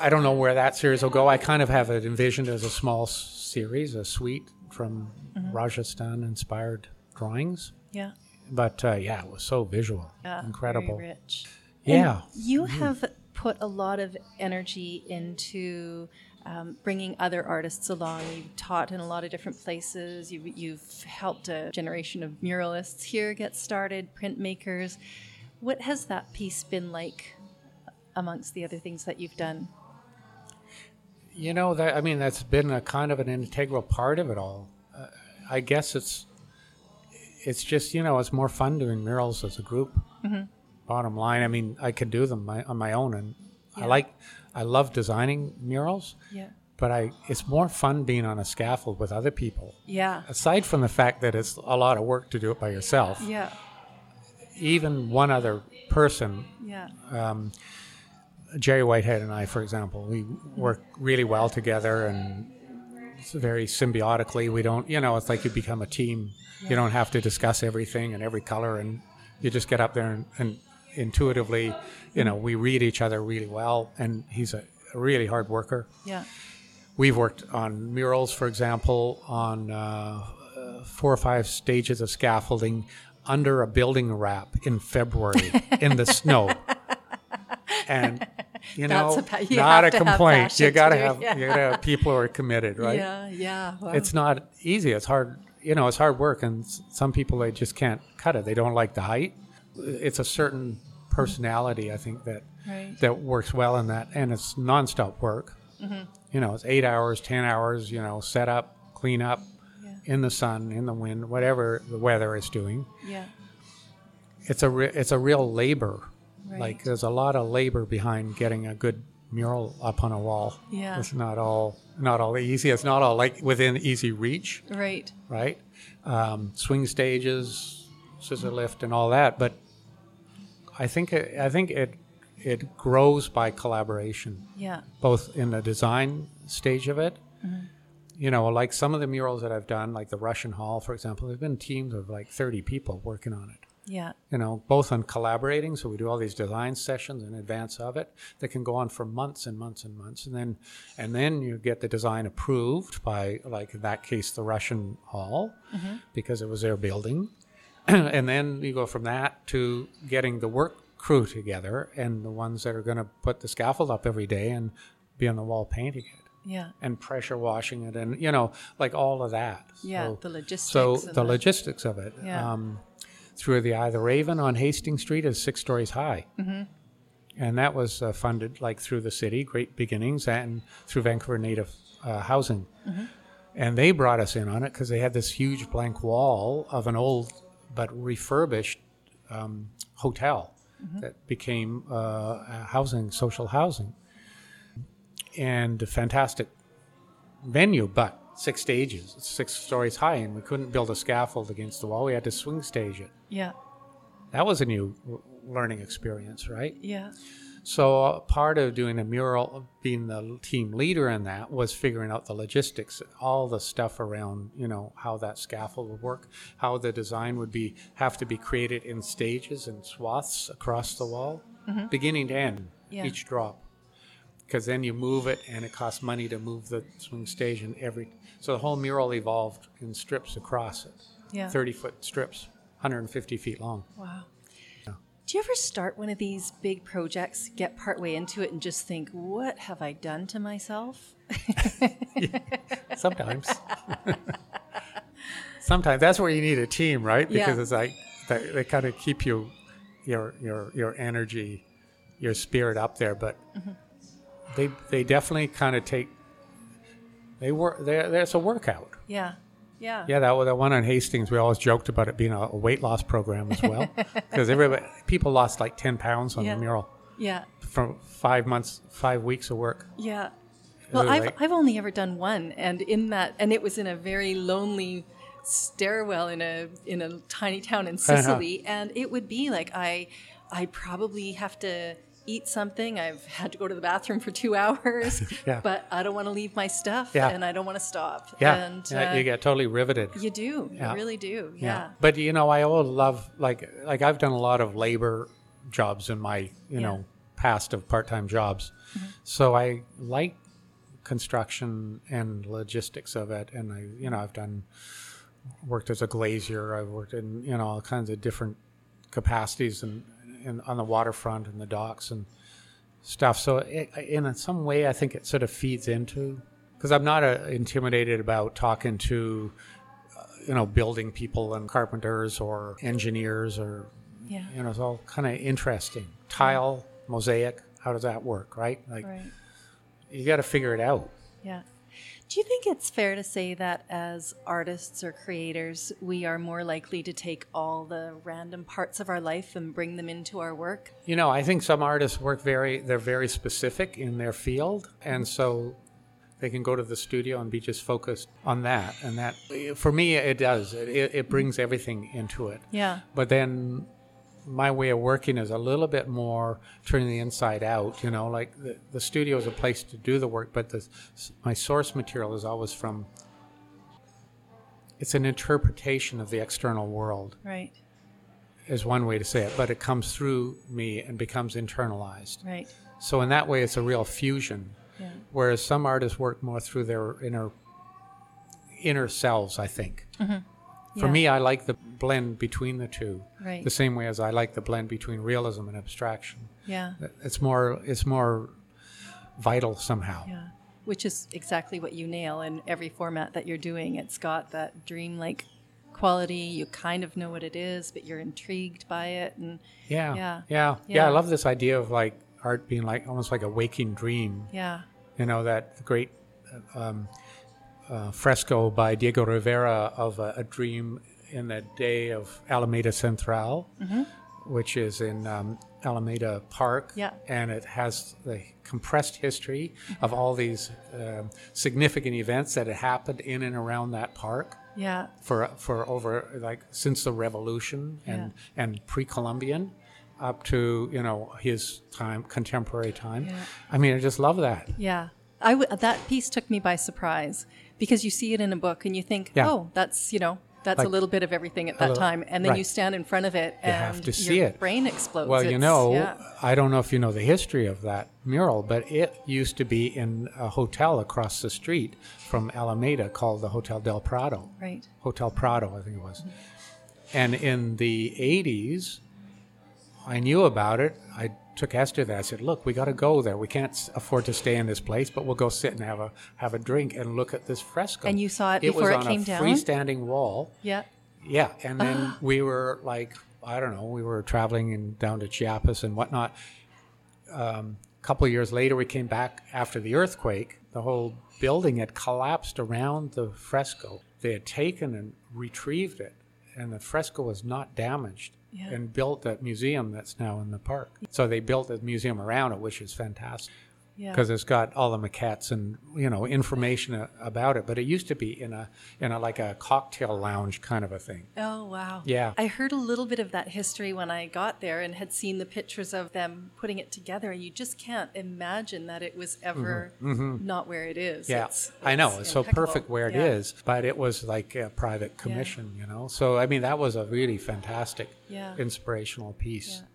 Speaker 4: I don't know where that series will go. I kind of have it envisioned as a small series, a suite from Rajasthan inspired drawings.
Speaker 3: Yeah.
Speaker 4: But uh, yeah, it was so visual.
Speaker 3: Yeah.
Speaker 4: Incredible.
Speaker 3: Very rich.
Speaker 4: Yeah.
Speaker 3: You have put a lot of energy into um, bringing other artists along. You've taught in a lot of different places. You, you've helped a generation of muralists here get started, printmakers. What has that piece been like amongst the other things that you've done?
Speaker 4: You know, that, I mean, that's been a kind of an integral part of it all. Uh, I guess it's it's just you know it's more fun doing murals as a group. Mm-hmm. Bottom line, I mean, I could do them my, on my own, and I like I love designing murals.
Speaker 3: Yeah.
Speaker 4: But I it's more fun being on a scaffold with other people.
Speaker 3: Yeah.
Speaker 4: Aside from the fact that it's a lot of work to do it by yourself,
Speaker 3: Yeah.
Speaker 4: even one other person
Speaker 3: Yeah.
Speaker 4: Um, Jerry Whitehead and I, for example, we work really well together and very symbiotically. We don't, you know, it's like you become a team. You don't have to discuss everything and every color, and you just get up there and, and intuitively, you know, we read each other really well. And he's a, a really hard worker.
Speaker 3: Yeah.
Speaker 4: We've worked on murals, for example, on uh, four or five stages of scaffolding under a building wrap in February in the snow. And you know,
Speaker 3: a you
Speaker 4: not a
Speaker 3: to
Speaker 4: complaint. You gotta
Speaker 3: to
Speaker 4: have
Speaker 3: yeah.
Speaker 4: you gotta have people who are committed, right?
Speaker 3: Yeah. Yeah. Wow.
Speaker 4: It's not easy. It's hard. You know, it's hard work, and some people they just can't cut it. They don't like the height. It's a certain personality, I think, that
Speaker 3: Right.
Speaker 4: that works well in that, and it's nonstop work. Mm-hmm. You know, it's eight hours, ten hours. You know, set up, clean up, in the sun, in the wind, whatever the weather is doing.
Speaker 3: Yeah.
Speaker 4: It's a re- it's a real labor.
Speaker 3: Right.
Speaker 4: Like there's a lot of labor behind getting a good mural up on a wall.
Speaker 3: Yeah.
Speaker 4: It's not all not all easy. It's not all like within easy reach,
Speaker 3: Right.
Speaker 4: right? Um, swing stages, scissor lift, and all that. But I think it, I think it it grows by collaboration,
Speaker 3: Yeah.
Speaker 4: both in the design stage of it. You know, like some of the murals that I've done, like the Russian Hall, for example, there've been teams of like 30 people working on it
Speaker 3: Yeah.
Speaker 4: you know, both on collaborating. So we do all these design sessions in advance of it that can go on for months and months and months, and then and then you get the design approved by, like in that case, the Russian Hall, because it was their building, and then you go from that to getting the work crew together and the ones that are going to put the scaffold up every day and be on the wall painting it
Speaker 3: Yeah.
Speaker 4: and pressure washing it and you know like all of that
Speaker 3: Yeah,
Speaker 4: So-
Speaker 3: the logistics
Speaker 4: so the- logistics of it
Speaker 3: Yeah.
Speaker 4: um, through the eye of the raven on hastings street is six stories high
Speaker 3: Mm-hmm.
Speaker 4: and that was uh, funded like through the city great beginnings and through vancouver native uh, housing
Speaker 3: Mm-hmm.
Speaker 4: and they brought us in on it because they had this huge blank wall of an old but refurbished um, hotel
Speaker 3: Mm-hmm.
Speaker 4: that became uh, a housing social housing and a fantastic venue, but six stages, six stories high, and we couldn't build a scaffold against the wall. We had to swing stage it.
Speaker 3: Yeah.
Speaker 4: That was a new learning experience, right?
Speaker 3: Yeah.
Speaker 4: So uh, part of doing a mural, being the team leader in that, was figuring out the logistics, all the stuff around, you know, how that scaffold would work, how the design would be have to be created in stages and swaths across the wall, beginning to end,
Speaker 3: Yeah.
Speaker 4: each drop. Because then you move it, and it costs money to move the swing stage and every. So the whole mural evolved in strips across it,
Speaker 3: Yeah.
Speaker 4: thirty foot strips, 150 feet long.
Speaker 3: Wow. Do you ever start one of these big projects, get partway into it, and just think, what have I done to myself?
Speaker 4: Sometimes. Sometimes that's where you need a team, right? Because
Speaker 3: Yeah.
Speaker 4: it's like they, they kind of keep you, your your your energy, your spirit up there. But
Speaker 3: Mm-hmm.
Speaker 4: they they definitely kind of take. They work. There, there's a workout.
Speaker 3: Yeah. Yeah.
Speaker 4: Yeah, that that one on Hastings. We always joked about it being a, a weight loss program as well, because everybody people lost like ten pounds on
Speaker 3: Yeah.
Speaker 4: the mural
Speaker 3: Yeah.
Speaker 4: from five months, five weeks of work.
Speaker 3: Yeah. Well, I've,
Speaker 4: like-
Speaker 3: I've only ever done one, and in that, and it was in a very lonely stairwell in a in a tiny town in uh-huh. Sicily, and it would be like I I probably have to eat something. I've had to go to the bathroom for two hours,
Speaker 4: Yeah.
Speaker 3: but I don't want to leave my stuff,
Speaker 4: Yeah.
Speaker 3: and I don't want to stop.
Speaker 4: Yeah,
Speaker 3: and
Speaker 4: yeah,
Speaker 3: uh,
Speaker 4: you get totally riveted.
Speaker 3: you do,
Speaker 4: Yeah.
Speaker 3: you really do, yeah.
Speaker 4: But you know, I always love like like I've done a lot of labor jobs in my you.
Speaker 3: Mm-hmm.
Speaker 4: know past of part time jobs, so I like construction and logistics of it, and I you know I've done worked as a glazier. I've worked in you know all kinds of different capacities and, and on the waterfront and the docks and stuff. So it, in some way, I think it sort of feeds into because I'm not uh, intimidated about talking to uh, you know building people and carpenters or engineers or
Speaker 3: Yeah.
Speaker 4: you know it's all kind of interesting. Tile, mosaic, how does that work? Right, like
Speaker 3: Right.
Speaker 4: you got to figure it out.
Speaker 3: Yeah. Do you think it's fair to say that as artists or creators, we are more likely to take all the random parts of our life and bring them into our work?
Speaker 4: You know, I think some artists work very, they're very specific in their field. And so they can go to the studio and be just focused on that. And that, for me, it does. It, it, brings everything into it.
Speaker 3: Yeah.
Speaker 4: But then my way of working is a little bit more turning the inside out. You know, like the, the studio is a place to do the work, but the, my source material is always from, it's an interpretation of the external world
Speaker 3: Right.
Speaker 4: is one way to say it, but it comes through me and becomes internalized.
Speaker 3: Right.
Speaker 4: So in that way, it's a real fusion.
Speaker 3: Yeah.
Speaker 4: Whereas some artists work more through their inner inner selves. I think. For
Speaker 3: Mm-hmm. Yeah.
Speaker 4: me, I like the blend between the two.
Speaker 3: Right.
Speaker 4: The same way as I like the blend between realism and abstraction.
Speaker 3: Yeah.
Speaker 4: It's more. It's more vital somehow.
Speaker 3: Yeah. Which is exactly what you nail in every format that you're doing. It's got that dreamlike quality. You kind of know what it is, but you're intrigued by it. And
Speaker 4: Yeah.
Speaker 3: Yeah.
Speaker 4: Yeah. Yeah.
Speaker 3: Yeah.
Speaker 4: I love this idea of like art being like almost like a waking dream.
Speaker 3: Yeah.
Speaker 4: You know that great um, uh, fresco by Diego Rivera of a, a dream in the day of Alameda Central, which is in um, Alameda Park.
Speaker 3: Yeah.
Speaker 4: And it has the compressed history of all these um, significant events that had happened in and around that park
Speaker 3: Yeah.
Speaker 4: for for over like since the revolution and and pre-columbian up to you know his time contemporary time
Speaker 3: Yeah.
Speaker 4: i mean i just love that
Speaker 3: Yeah. I w- that piece took me by surprise because you see it in a book and you think,
Speaker 4: Yeah.
Speaker 3: oh, that's, you know, that's a little bit of everything at that
Speaker 4: little-
Speaker 3: time. And then you stand in front of it
Speaker 4: You
Speaker 3: and
Speaker 4: have to
Speaker 3: your
Speaker 4: see it.
Speaker 3: brain explodes.
Speaker 4: well you know
Speaker 3: yeah.
Speaker 4: i don't know if you know the history of that mural but it used to be in a hotel across the street from alameda called the hotel del prado
Speaker 3: Right.
Speaker 4: Hotel Prado, I think it was. And in the 80s, I knew about it. I took Esther there. I said, "Look, we got to go there. We can't afford to stay in this place, but we'll go sit and have a have a drink and look at this fresco."
Speaker 3: And you saw it
Speaker 4: it
Speaker 3: before
Speaker 4: was
Speaker 3: it
Speaker 4: on
Speaker 3: came
Speaker 4: a
Speaker 3: down?
Speaker 4: freestanding wall.
Speaker 3: Yeah.
Speaker 4: Yeah, and then we were like, I don't know, we were traveling and down to Chiapas and whatnot. Um, a couple years later, we came back after the earthquake. The whole building had collapsed around the fresco. They had taken and retrieved it, and the fresco was not damaged.
Speaker 3: Yeah.
Speaker 4: And built that museum that's now in the park. So they built a museum around it, which is fantastic
Speaker 3: Yeah.
Speaker 4: because it's got all the maquettes and you know information a- about it. But it used to be in a in a like a cocktail lounge kind of a thing.
Speaker 3: Oh, wow.
Speaker 4: Yeah.
Speaker 3: I heard a little bit of that history when I got there and had seen the pictures of them putting it together. And you just can't imagine that it was ever not where it is.
Speaker 4: Mm-hmm. Yeah,
Speaker 3: It's-
Speaker 4: I know it's so perfect where it
Speaker 3: Yeah.
Speaker 4: is, but it was like a private commission, you know. So I mean, that was a really fantastic,
Speaker 3: Yeah.
Speaker 4: inspirational piece.
Speaker 3: Yeah.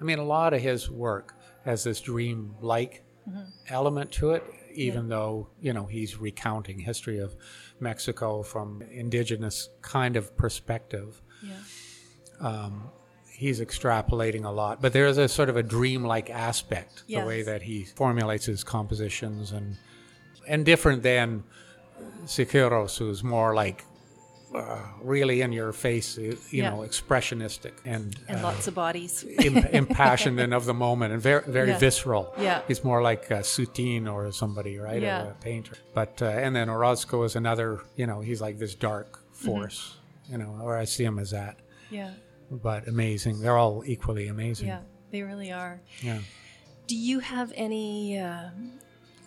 Speaker 4: I mean, a lot of his work has this dream-like
Speaker 3: Mm-hmm.
Speaker 4: element to it, even though you know he's recounting history of Mexico from indigenous kind of perspective.
Speaker 3: Yeah.
Speaker 4: He's extrapolating a lot, but there is a sort of a dream-like aspect the way that he formulates his compositions, and and different than Siqueiros, who's more like uh, really in your face, you
Speaker 3: Yeah.
Speaker 4: know, expressionistic and,
Speaker 3: And
Speaker 4: uh,
Speaker 3: lots of bodies.
Speaker 4: imp- impassioned and of the moment and very very
Speaker 3: Yeah.
Speaker 4: visceral.
Speaker 3: Yeah.
Speaker 4: he's more like a Soutine or somebody, right?
Speaker 3: Yeah.
Speaker 4: Or a painter. But uh, and then Orozco is another. You know, he's like this dark force. You know, or I see him as that.
Speaker 3: Yeah.
Speaker 4: But amazing. They're all equally amazing.
Speaker 3: Yeah. They really are.
Speaker 4: Yeah.
Speaker 3: Do you have any?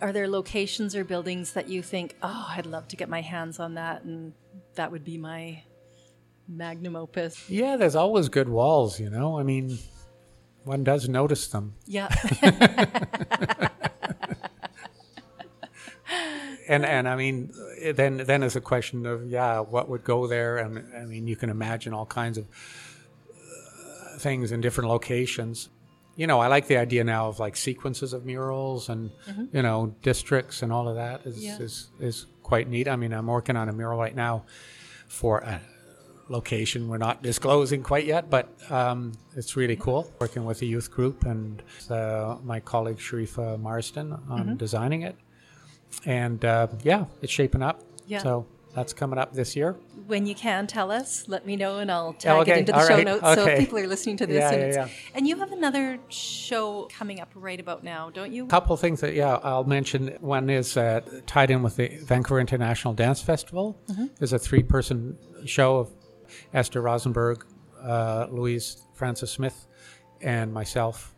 Speaker 3: Are there locations or buildings that you think, oh, I'd love to get my hands on that, and that would be my magnum opus?
Speaker 4: Yeah, there's always good walls, you know. I mean, one does notice them.
Speaker 3: Yeah.
Speaker 4: And and I mean, then then it's a question of yeah, what would go there? And I mean, you can imagine all kinds of uh, things in different locations. You know, I like the idea now of like sequences of murals and you know districts and all of that is,
Speaker 3: Yeah.
Speaker 4: is is quite neat. I mean, I'm working on a mural right now for a location we're not disclosing quite yet, but um, it's really cool working with a youth group and uh, my colleague Sharifah Marsden on designing it. And uh, yeah, it's shaping up.
Speaker 3: Yeah.
Speaker 4: So that's coming up this year.
Speaker 3: when you can tell us, let me know, and I'll tag
Speaker 4: okay,
Speaker 3: it into the show
Speaker 4: right,
Speaker 3: notes so
Speaker 4: okay.
Speaker 3: if people are listening to this.
Speaker 4: Yeah,
Speaker 3: and,
Speaker 4: yeah,
Speaker 3: it's-
Speaker 4: yeah.
Speaker 3: and you have another show coming up right about now, don't you?
Speaker 4: A couple things that yeah I'll mention. One is uh, tied in with the Vancouver International Dance Festival. There's a three-person show of Esther Rosenberg, uh, Louise Francis Smith, and myself.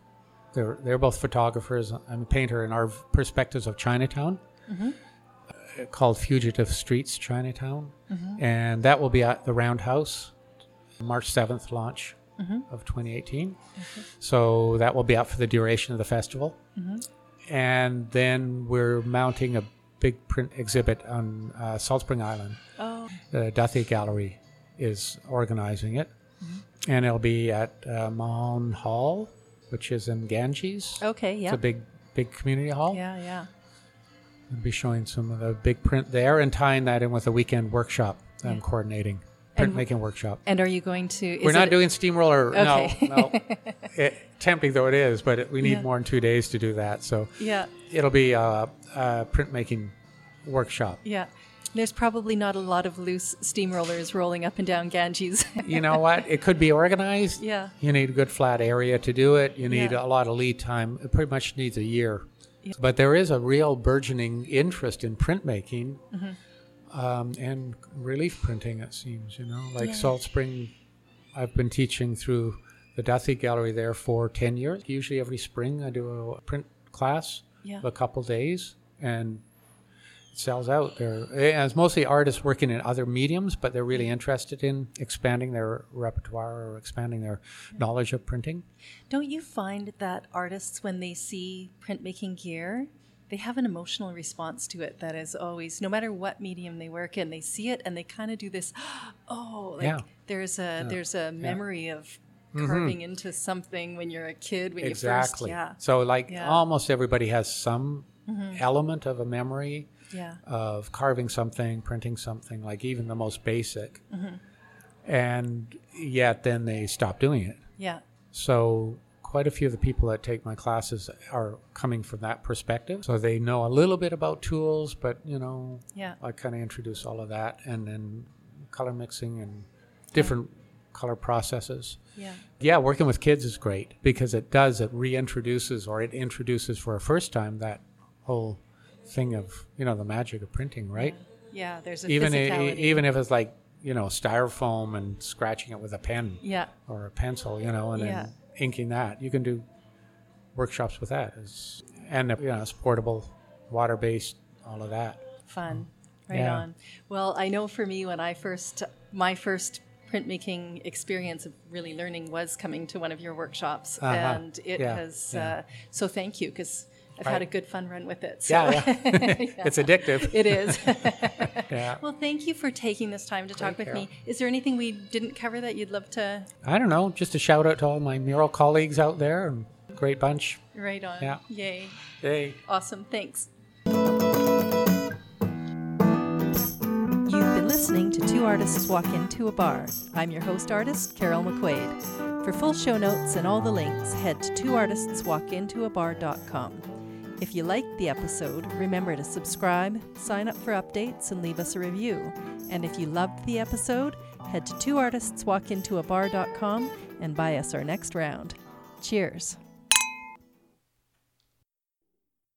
Speaker 4: They're they're both photographers. I'm a painter, and our perspectives of Chinatown. uh, Called Fugitive Streets Chinatown, and that will be at the Roundhouse, March 7th launch of 2018. So that will be out for the duration of the festival and then we're mounting a big print exhibit on uh, Salt Spring Island.
Speaker 3: Oh,
Speaker 4: The Duthie Gallery is organizing it, and it'll be at uh, Mahon Hall, which is in Ganges.
Speaker 3: okay, yeah.
Speaker 4: It's a big, big community hall.
Speaker 3: yeah, yeah.
Speaker 4: I'll be showing some of the big print there and tying that in with a weekend workshop that I'm coordinating, printmaking workshop.
Speaker 3: And are you going to? Is
Speaker 4: We're not doing steamroller.
Speaker 3: Okay.
Speaker 4: No, no. It, tempting though it is, but it, we need
Speaker 3: Yeah.
Speaker 4: more than two days to do that. So
Speaker 3: Yeah,
Speaker 4: it'll be a, a printmaking workshop.
Speaker 3: yeah. There's probably not a lot of loose steamrollers rolling up and down Ganges.
Speaker 4: you know what? It could be organized.
Speaker 3: Yeah.
Speaker 4: You need a good flat area to do it. You need
Speaker 3: Yeah.
Speaker 4: a lot of lead time. It pretty much needs a year. But there is a real burgeoning interest in printmaking
Speaker 3: Mm-hmm.
Speaker 4: um, and relief printing, it seems, you know. Like Salt Spring, I've been teaching through the Duthie Gallery there for 10 years. Usually every spring I do a print class
Speaker 3: Yeah.
Speaker 4: of a couple days and sells out. There, and it's mostly artists working in other mediums, but they're really interested in expanding their repertoire or expanding their knowledge of printing.
Speaker 3: Don't you find that artists, when they see printmaking gear, they have an emotional response to it that is always, no matter what medium they work in, they see it and they kind of do this, oh, like
Speaker 4: Yeah.
Speaker 3: there's a there's a memory of carving into something when you're a kid when
Speaker 4: exactly.
Speaker 3: you first, yeah,
Speaker 4: So, like,
Speaker 3: Yeah. Mm-hmm.
Speaker 4: almost everybody has some element of a memory
Speaker 3: yeah,
Speaker 4: of carving something, printing something, like even the most basic.
Speaker 3: Mm-hmm.
Speaker 4: And yet, then they stop doing it.
Speaker 3: yeah,
Speaker 4: So quite a few of the people that take my classes are coming from that perspective. So they know a little bit about tools, but you know,
Speaker 3: yeah,
Speaker 4: I kind of introduce all of that and then color mixing and different color processes.
Speaker 3: yeah,
Speaker 4: Yeah, working with kids is great because it does it reintroduces or it introduces for a first time that whole thing of, you know, the magic of printing, right?
Speaker 3: yeah. There's a
Speaker 4: Even
Speaker 3: physicality.
Speaker 4: even if it's like, you know, styrofoam and scratching it with a pen
Speaker 3: yeah,
Speaker 4: or a pencil, you know, and
Speaker 3: Yeah.
Speaker 4: then inking that. You can do workshops with that. It's, and, you know, it's portable, water based, all of that.
Speaker 3: fun. Right
Speaker 4: Yeah.
Speaker 3: on. Well, I know for me when I first my first printmaking experience of really learning was coming to one of your workshops,
Speaker 4: Uh-huh.
Speaker 3: and it
Speaker 4: Yeah,
Speaker 3: has.
Speaker 4: yeah.
Speaker 3: Uh, so thank you because I've
Speaker 4: Right.
Speaker 3: had a good fun run with it. So
Speaker 4: Yeah, yeah. it's addictive.
Speaker 3: it is.
Speaker 4: Yeah.
Speaker 3: well, thank you for taking this time to talk with
Speaker 4: Carol.
Speaker 3: me. Is there anything we didn't cover that you'd love to
Speaker 4: I don't know. Just a shout out to all my mural colleagues out there great bunch.
Speaker 3: Right on?
Speaker 4: Yeah.
Speaker 3: Yay!
Speaker 4: Hey.
Speaker 3: Awesome. Thanks. You've been listening to Two Artists Walk Into a Bar. I'm your host artist, Carol McQuaid. For full show notes and all the links, head to twoartistswalkintoabar.com. If you liked the episode, remember to subscribe, sign up for updates, and leave us a review. And if you loved the episode, head to twoartistswalkintoabar.com and buy us our next round. Cheers.